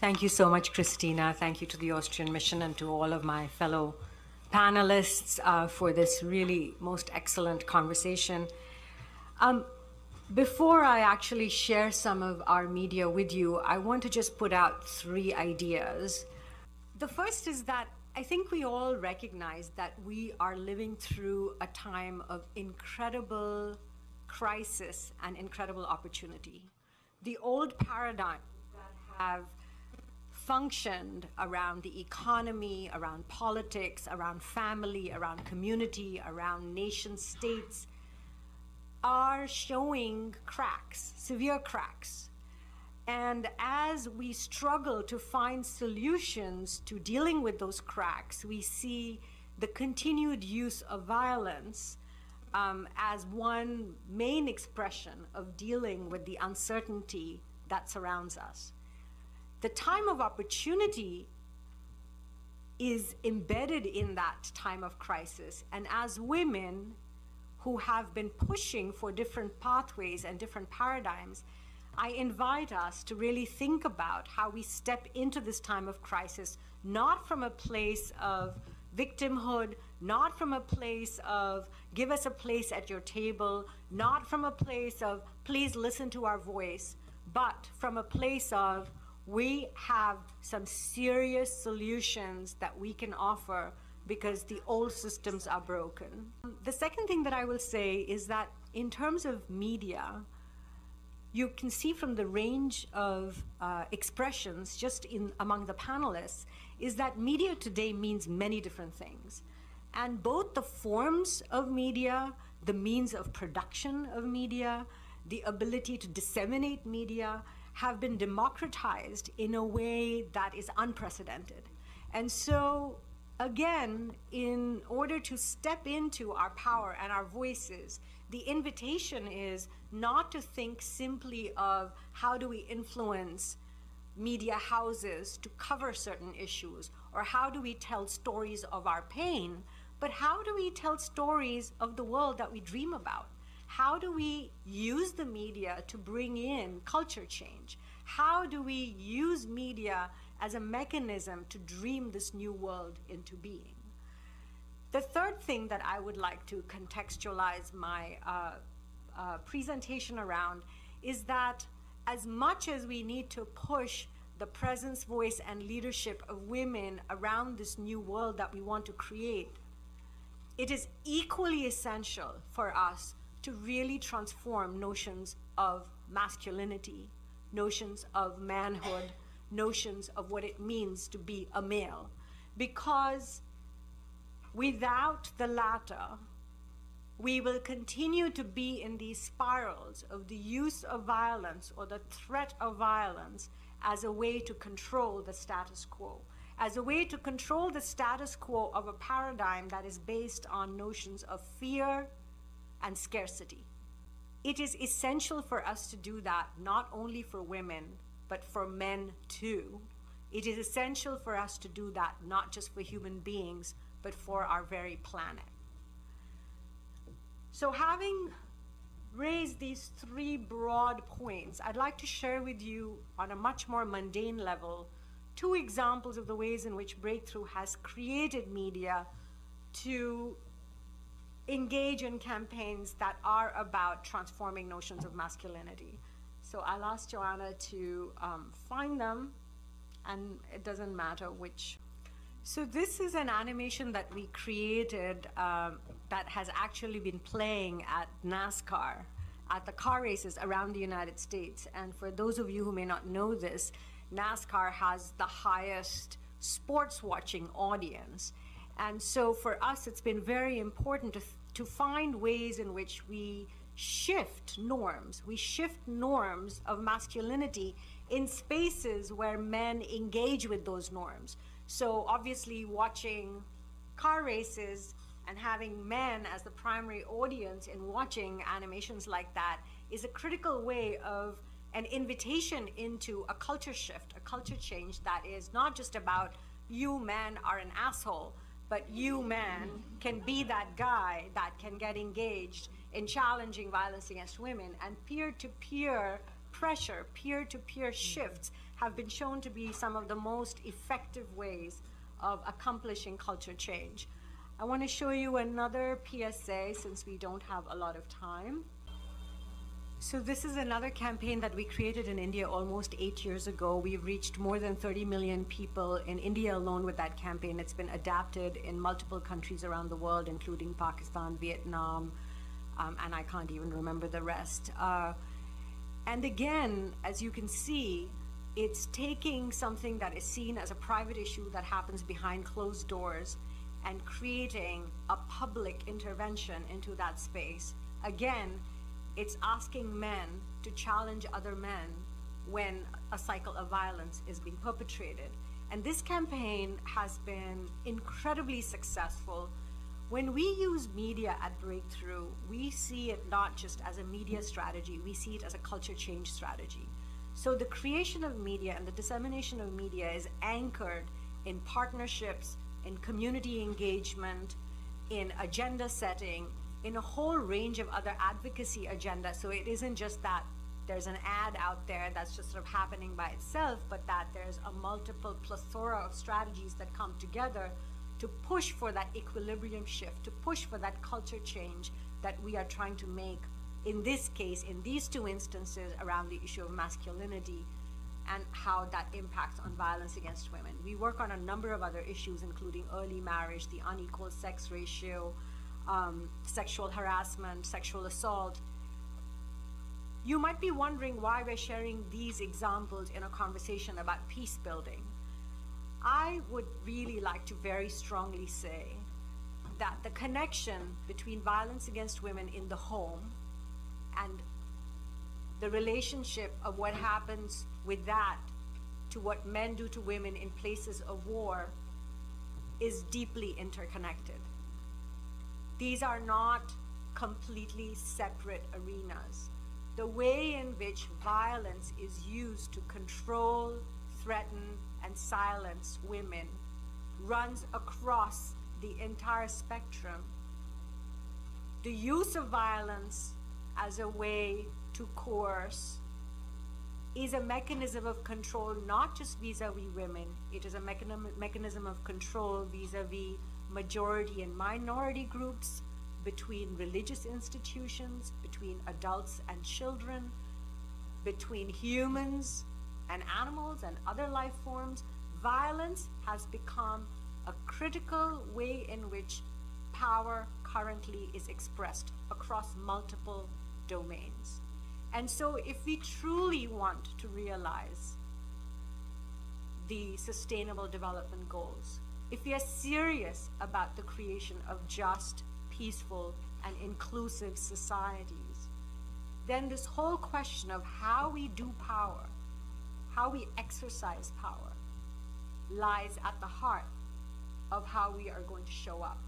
Thank you so much, Christina. Thank you to the Austrian Mission and to all of my fellow panelists uh, for this really most excellent conversation. Um, before I actually share some of our media with you, I want to just put out three ideas. The first is that I think we all recognize that we are living through a time of incredible crisis and incredible opportunity. The old paradigms that have functioned around the economy, around politics, around family, around community, around nation states, are showing cracks, severe cracks. And as we struggle to find solutions to dealing with those cracks, we see the continued use of violence um, as one main expression of dealing with the uncertainty that surrounds us. The time of opportunity is embedded in that time of crisis. And as women, who have been pushing for different pathways and different paradigms, I invite us to really think about how we step into this time of crisis, not from a place of victimhood, not from a place of give us a place at your table, not from a place of please listen to our voice, but from a place of we have some serious solutions that we can offer because the old systems are broken. The second thing that I will say is that in terms of media, you can see from the range of uh, expressions just in among the panelists is that media today means many different things. And both the forms of media, the means of production of media, the ability to disseminate media have been democratized in a way that is unprecedented. And so, again, in order to step into our power and our voices, the invitation is not to think simply of how do we influence media houses to cover certain issues or how do we tell stories of our pain, but how do we tell stories of the world that we dream about? How do we use the media to bring in culture change? How do we use media as a mechanism to dream this new world into being? The third thing that I would like to contextualize my uh, uh, presentation around is that as much as we need to push the presence, voice, and leadership of women around this new world that we want to create, it is equally essential for us to really transform notions of masculinity, notions of manhood, notions of what it means to be a male. Because without the latter, we will continue to be in these spirals of the use of violence or the threat of violence as a way to control the status quo, as a way to control the status quo of a paradigm that is based on notions of fear, and scarcity. It is essential for us to do that, not only for women, but for men too. It is essential for us to do that, not just for human beings, but for our very planet. So, having raised these three broad points, I'd like to share with you on a much more mundane level two examples of the ways in which Breakthrough has created media to engage in campaigns that are about transforming notions of masculinity. So I'll ask Joanna to um, find them, and it doesn't matter which. So this is an animation that we created um, that has actually been playing at NASCAR, at the car races around the United States. And for those of you who may not know this, NASCAR has the highest sports watching audience. And so for us, it's been very important to, to find ways in which we shift norms. We shift norms of masculinity in spaces where men engage with those norms. So obviously, watching car races and having men as the primary audience in watching animations like that is a critical way of an invitation into a culture shift, a culture change that is not just about you men are an asshole, but you, man, can be that guy that can get engaged in challenging violence against women. And peer to peer pressure, peer to peer shifts have been shown to be some of the most effective ways of accomplishing culture change. I want to show you another PSA since we don't have a lot of time. So this is another campaign that we created in India almost eight years ago. We've reached more than 30 million people in India alone with that campaign. It's been adapted in multiple countries around the world, including Pakistan, Vietnam, um, and I can't even remember the rest. Uh, and again, as you can see, it's taking something that is seen as a private issue that happens behind closed doors and creating a public intervention into that space. Again, it's asking men to challenge other men when a cycle of violence is being perpetrated. And this campaign has been incredibly successful. When we use media at Breakthrough, we see it not just as a media strategy, we see it as a culture change strategy. So the creation of media and the dissemination of media is anchored in partnerships, in community engagement, in agenda setting, in a whole range of other advocacy agendas. So it isn't just that there's an ad out there that's just sort of happening by itself, but that there's a multiple plethora of strategies that come together to push for that equilibrium shift, to push for that culture change that we are trying to make in this case, in these two instances, around the issue of masculinity and how that impacts on violence against women. We work on a number of other issues, including early marriage, the unequal sex ratio, um, sexual harassment, sexual assault. You might be wondering why we're sharing these examples in a conversation about peace building. I would really like to very strongly say that the connection between violence against women in the home and the relationship of what happens with that to what men do to women in places of war is deeply interconnected. These are not completely separate arenas. The way in which violence is used to control, threaten, and silence women runs across the entire spectrum. The use of violence as a way to coerce is a mechanism of control not just vis-a-vis women it is a mechanism, of control vis-a-vis majority and minority groups between religious institutions between adults and children between humans and animals and other life forms violence has become a critical way in which power currently is expressed across multiple domains. And so, if we truly want to realize the Sustainable Development Goals, if we are serious about the creation of just, peaceful, and inclusive societies, then this whole question of how we do power, how we exercise power, lies at the heart of how we are going to show up.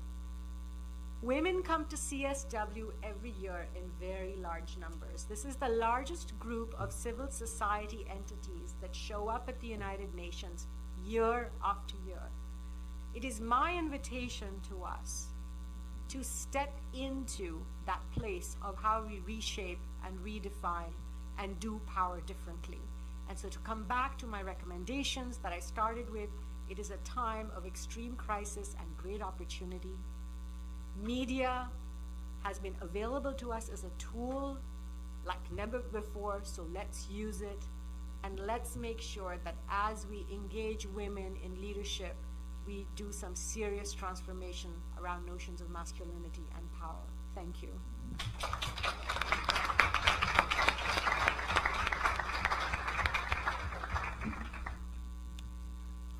Women come to CSW every year in very large numbers. This is the largest group of civil society entities that show up at the United Nations year after year. It is my invitation to us to step into that place of how we reshape and redefine and do power differently. And so to come back to my recommendations that I started with, it is a time of extreme crisis and great opportunity media has been available to us as a tool like never before, so let's use it. And let's make sure that as we engage women in leadership, we do some serious transformation around notions of masculinity and power. Thank you.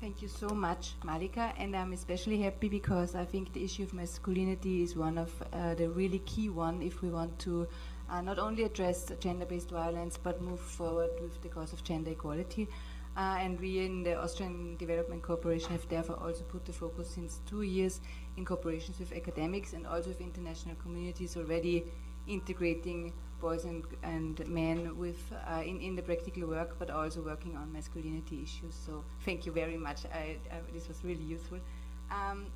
Thank you so much, Malika, and I'm especially happy because I think the issue of masculinity is one of uh, the really key one if we want to uh, not only address gender-based violence but move forward with the cause of gender equality. Uh, and we in the Austrian Development Cooperation have therefore also put the focus since two years in cooperations with academics and also with international communities already integrating boys and, and men with uh, in, in the practical work, but also working on masculinity issues. So thank you very much. I, I, this was really useful. Um,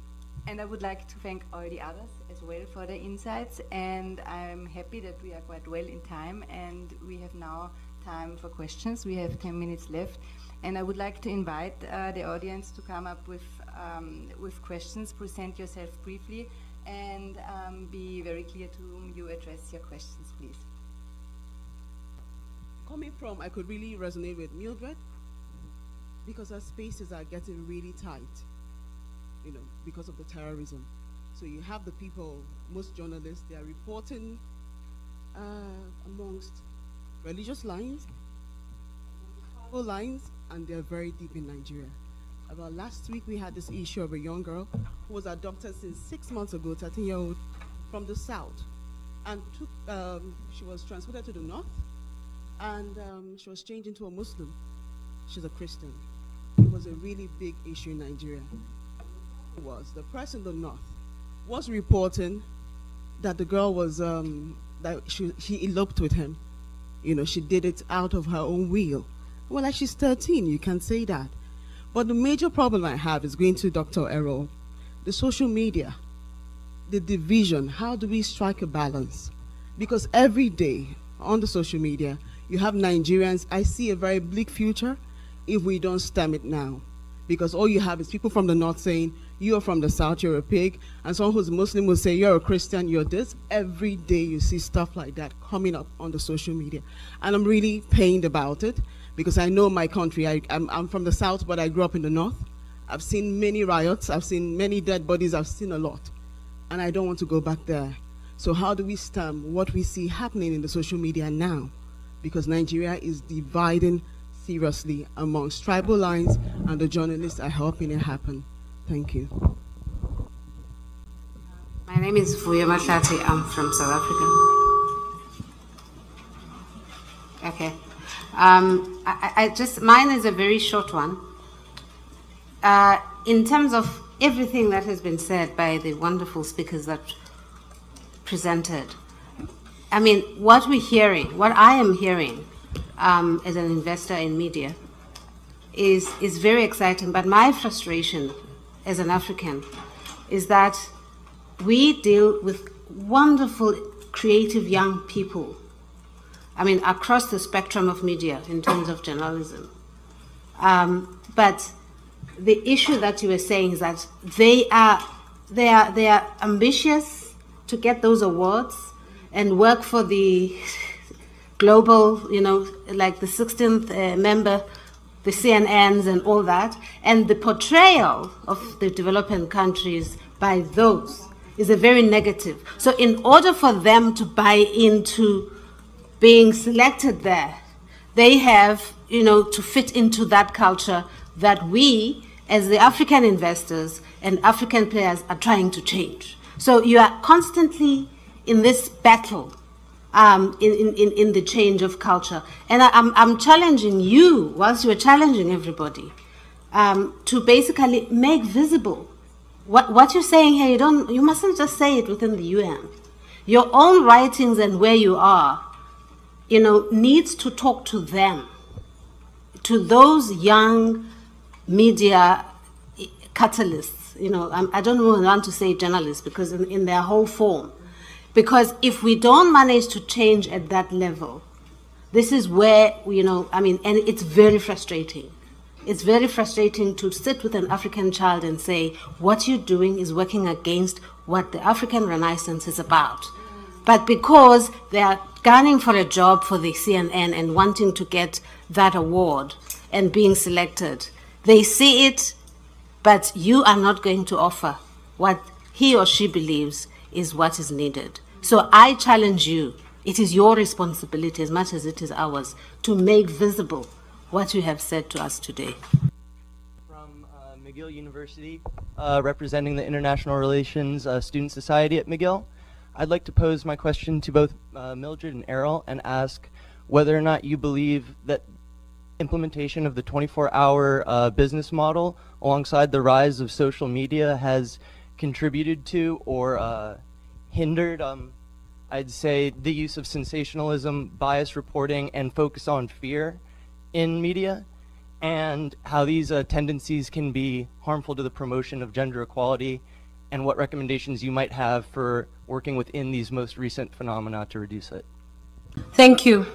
and I would like to thank all the others as well for the insights. And I'm happy that we are quite well in time and we have now time for questions. We have 10 minutes left. And I would like to invite uh, the audience to come up with, um, with questions, present yourself briefly, and um, be very clear to whom you address your questions, please coming from, I could really resonate with Mildred because our spaces are getting really tight, you know, because of the terrorism. So you have the people, most journalists, they are reporting uh, amongst religious lines, lines, and they're very deep in Nigeria. About last week, we had this issue of a young girl who was adopted since six months ago, 13 year old, from the south, and took, um, she was transported to the north and um, she was changed into a Muslim. She's a Christian. It was a really big issue in Nigeria. It was the press in the north was reporting that the girl was um, that she she eloped with him. You know, she did it out of her own will. Well, like she's 13, you can say that. But the major problem I have is going to Dr. Errol, the social media, the division. How do we strike a balance? Because every day on the social media, you have Nigerians. I see a very bleak future if we don't stem it now. Because all you have is people from the north saying, you're from the south, you're a pig. And someone who's Muslim will say, you're a Christian, you're this. Every day you see stuff like that coming up on the social media. And I'm really pained about it because I know my country. I, I'm, I'm from the south, but I grew up in the north. I've seen many riots, I've seen many dead bodies, I've seen a lot. And I don't want to go back there. So how do we stem what we see happening in the social media now? Because Nigeria is dividing seriously amongst tribal lines and the journalists are helping it happen. Thank you. My name is Fuya Matati. I'm from South Africa. Okay. Um, I, I just mine is a very short one. Uh, in terms of everything that has been said by the wonderful speakers that presented, I mean, what we're hearing, what I am hearing um, as an investor in media, is is very exciting. But my frustration as an African is that we deal with wonderful, creative young people I mean, across the spectrum of media in terms of journalism. Um, but the issue that you were saying is that they are they are they are ambitious to get those awards and work for the global, you know, like the 16th uh, member, the CNNs and all that, and the portrayal of the developing countries by those is a very negative. So, in order for them to buy into being selected there, they have, you know, to fit into that culture that we, as the African investors and African players, are trying to change. So you are constantly in this battle um, in, in, in the change of culture. And I, am I'm, I'm challenging you, whilst you're challenging everybody, um, to basically make visible what, what you're saying here. You, don't, you mustn't just say it within the UN. Your own writings and where you are you know, needs to talk to them, to those young media catalysts. You know, I don't want to say journalists because in, in their whole form. Because if we don't manage to change at that level, this is where, you know, I mean, and it's very frustrating. It's very frustrating to sit with an African child and say, what you're doing is working against what the African Renaissance is about. But because they are gunning for a job for the CNN and wanting to get that award and being selected. They see it, but you are not going to offer what he or she believes is what is needed. So I challenge you. It is your responsibility as much as it is ours to make visible what you have said to us today. From uh, McGill University, uh, representing the International Relations uh, Student Society at McGill. I'd like to pose my question to both uh, Mildred and Errol and ask whether or not you believe that implementation of the 24-hour uh, business model alongside the rise of social media has contributed to or uh, hindered, um, I'd say, the use of sensationalism, bias reporting, and focus on fear in media, and how these uh, tendencies can be harmful to the promotion of gender equality and what recommendations you might have for working within these most recent phenomena to reduce it. Thank you.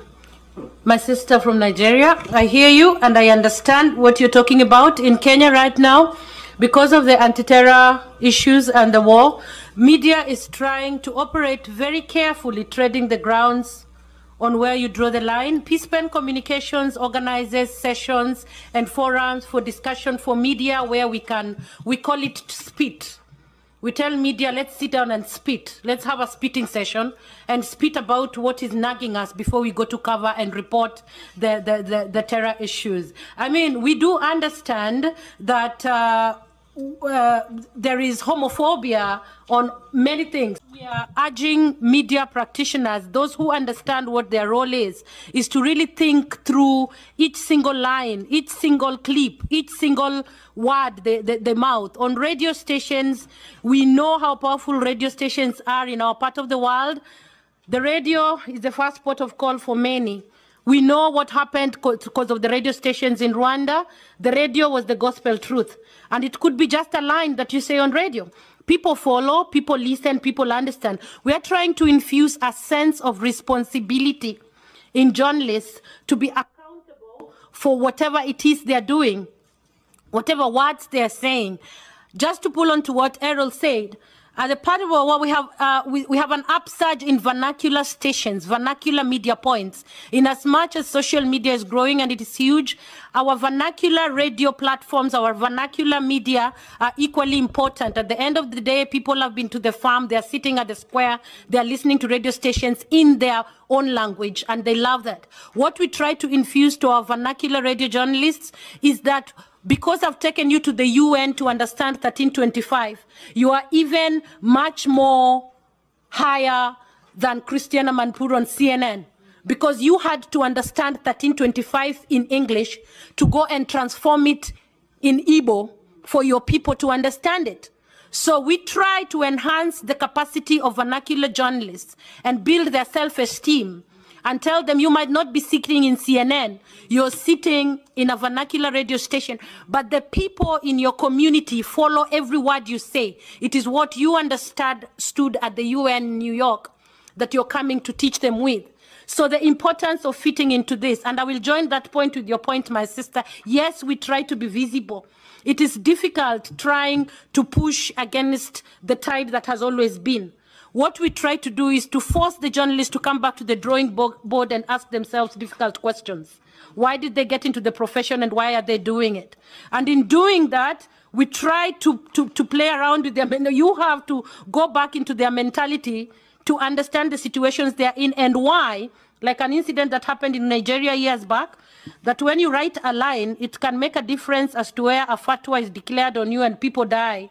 My sister from Nigeria, I hear you and I understand what you're talking about. In Kenya right now, because of the anti-terror issues and the war, media is trying to operate very carefully, treading the grounds on where you draw the line. Peace Peacepen Communications organizes sessions and forums for discussion for media where we can, we call it spit we tell media, let's sit down and spit. Let's have a spitting session and spit about what is nagging us before we go to cover and report the, the, the, the terror issues. I mean, we do understand that uh, uh, there is homophobia on many things. We are urging media practitioners, those who understand what their role is, is to really think through each single line, each single clip, each single word the, the, the mouth. On radio stations, we know how powerful radio stations are in our part of the world. The radio is the first port of call for many. We know what happened because of the radio stations in Rwanda. The radio was the gospel truth. And it could be just a line that you say on radio. People follow, people listen, people understand. We are trying to infuse a sense of responsibility in journalists to be accountable for whatever it is they're doing, whatever words they're saying. Just to pull on to what Errol said, at a part of what we have, uh, we, we have an upsurge in vernacular stations, vernacular media points. In as much as social media is growing and it is huge, our vernacular radio platforms, our vernacular media are equally important. At the end of the day, people have been to the farm, they're sitting at the square, they're listening to radio stations in their own language, and they love that. What we try to infuse to our vernacular radio journalists is that because I've taken you to the UN to understand 1325, you are even much more higher than Christiane Amanpour on CNN because you had to understand 1325 in English to go and transform it in Igbo for your people to understand it. So we try to enhance the capacity of vernacular journalists and build their self-esteem and tell them you might not be sitting in CNN, you're sitting in a vernacular radio station, but the people in your community follow every word you say. It is what you understood stood at the UN in New York that you're coming to teach them with. So the importance of fitting into this, and I will join that point with your point, my sister. Yes, we try to be visible. It is difficult trying to push against the tide that has always been. What we try to do is to force the journalists to come back to the drawing board and ask themselves difficult questions. Why did they get into the profession and why are they doing it? And in doing that, we try to, to, to play around with them. You have to go back into their mentality to understand the situations they're in and why, like an incident that happened in Nigeria years back, that when you write a line, it can make a difference as to where a fatwa is declared on you and people die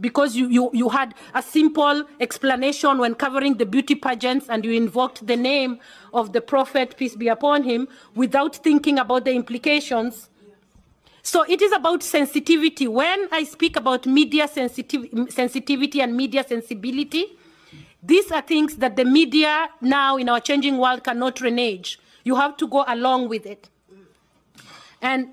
because you, you, you had a simple explanation when covering the beauty pageants and you invoked the name of the prophet, peace be upon him, without thinking about the implications. So it is about sensitivity. When I speak about media sensitiv sensitivity and media sensibility, these are things that the media now in our changing world cannot renege. You have to go along with it. And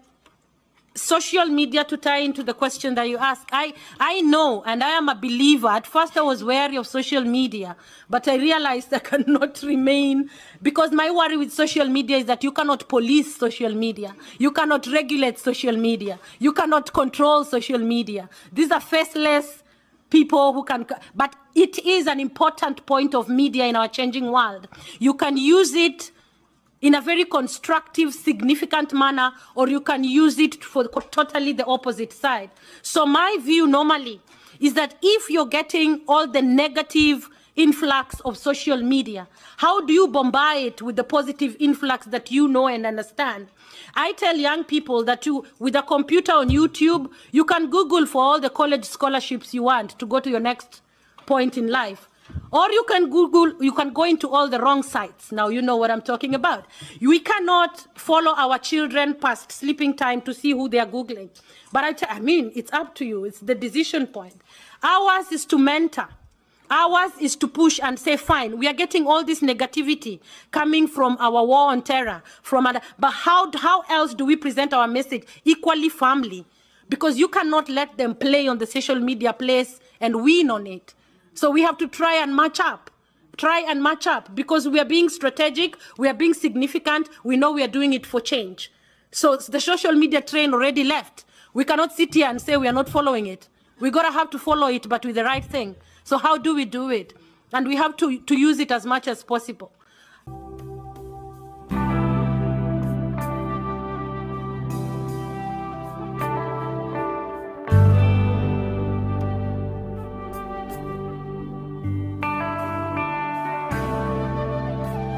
social media to tie into the question that you asked i i know and i am a believer. At first i was wary of social media but i realized i cannot remain because my worry with social media is that you cannot police social media. You cannot regulate social media. You cannot control social media. These are faceless people who can but it is an important point of media in our changing world. You can use it in a very constructive, significant manner, or you can use it for totally the opposite side. So my view normally is that if you're getting all the negative influx of social media, how do you bombard it with the positive influx that you know and understand? I tell young people that you, with a computer on YouTube, you can Google for all the college scholarships you want to go to your next point in life. Or you can Google, you can go into all the wrong sites. Now you know what I'm talking about. We cannot follow our children past sleeping time to see who they are Googling. But I, I mean, it's up to you. It's the decision point. Ours is to mentor. Ours is to push and say, fine, we are getting all this negativity coming from our war on terror, from other, but how, how else do we present our message equally firmly? Because you cannot let them play on the social media place and win on it. So we have to try and match up. Try and match up because we are being strategic, we are being significant, we know we are doing it for change. So the social media train already left. We cannot sit here and say we are not following it. Going to have to follow it, but with the right thing. So how do we do it? And we have to, to use it as much as possible.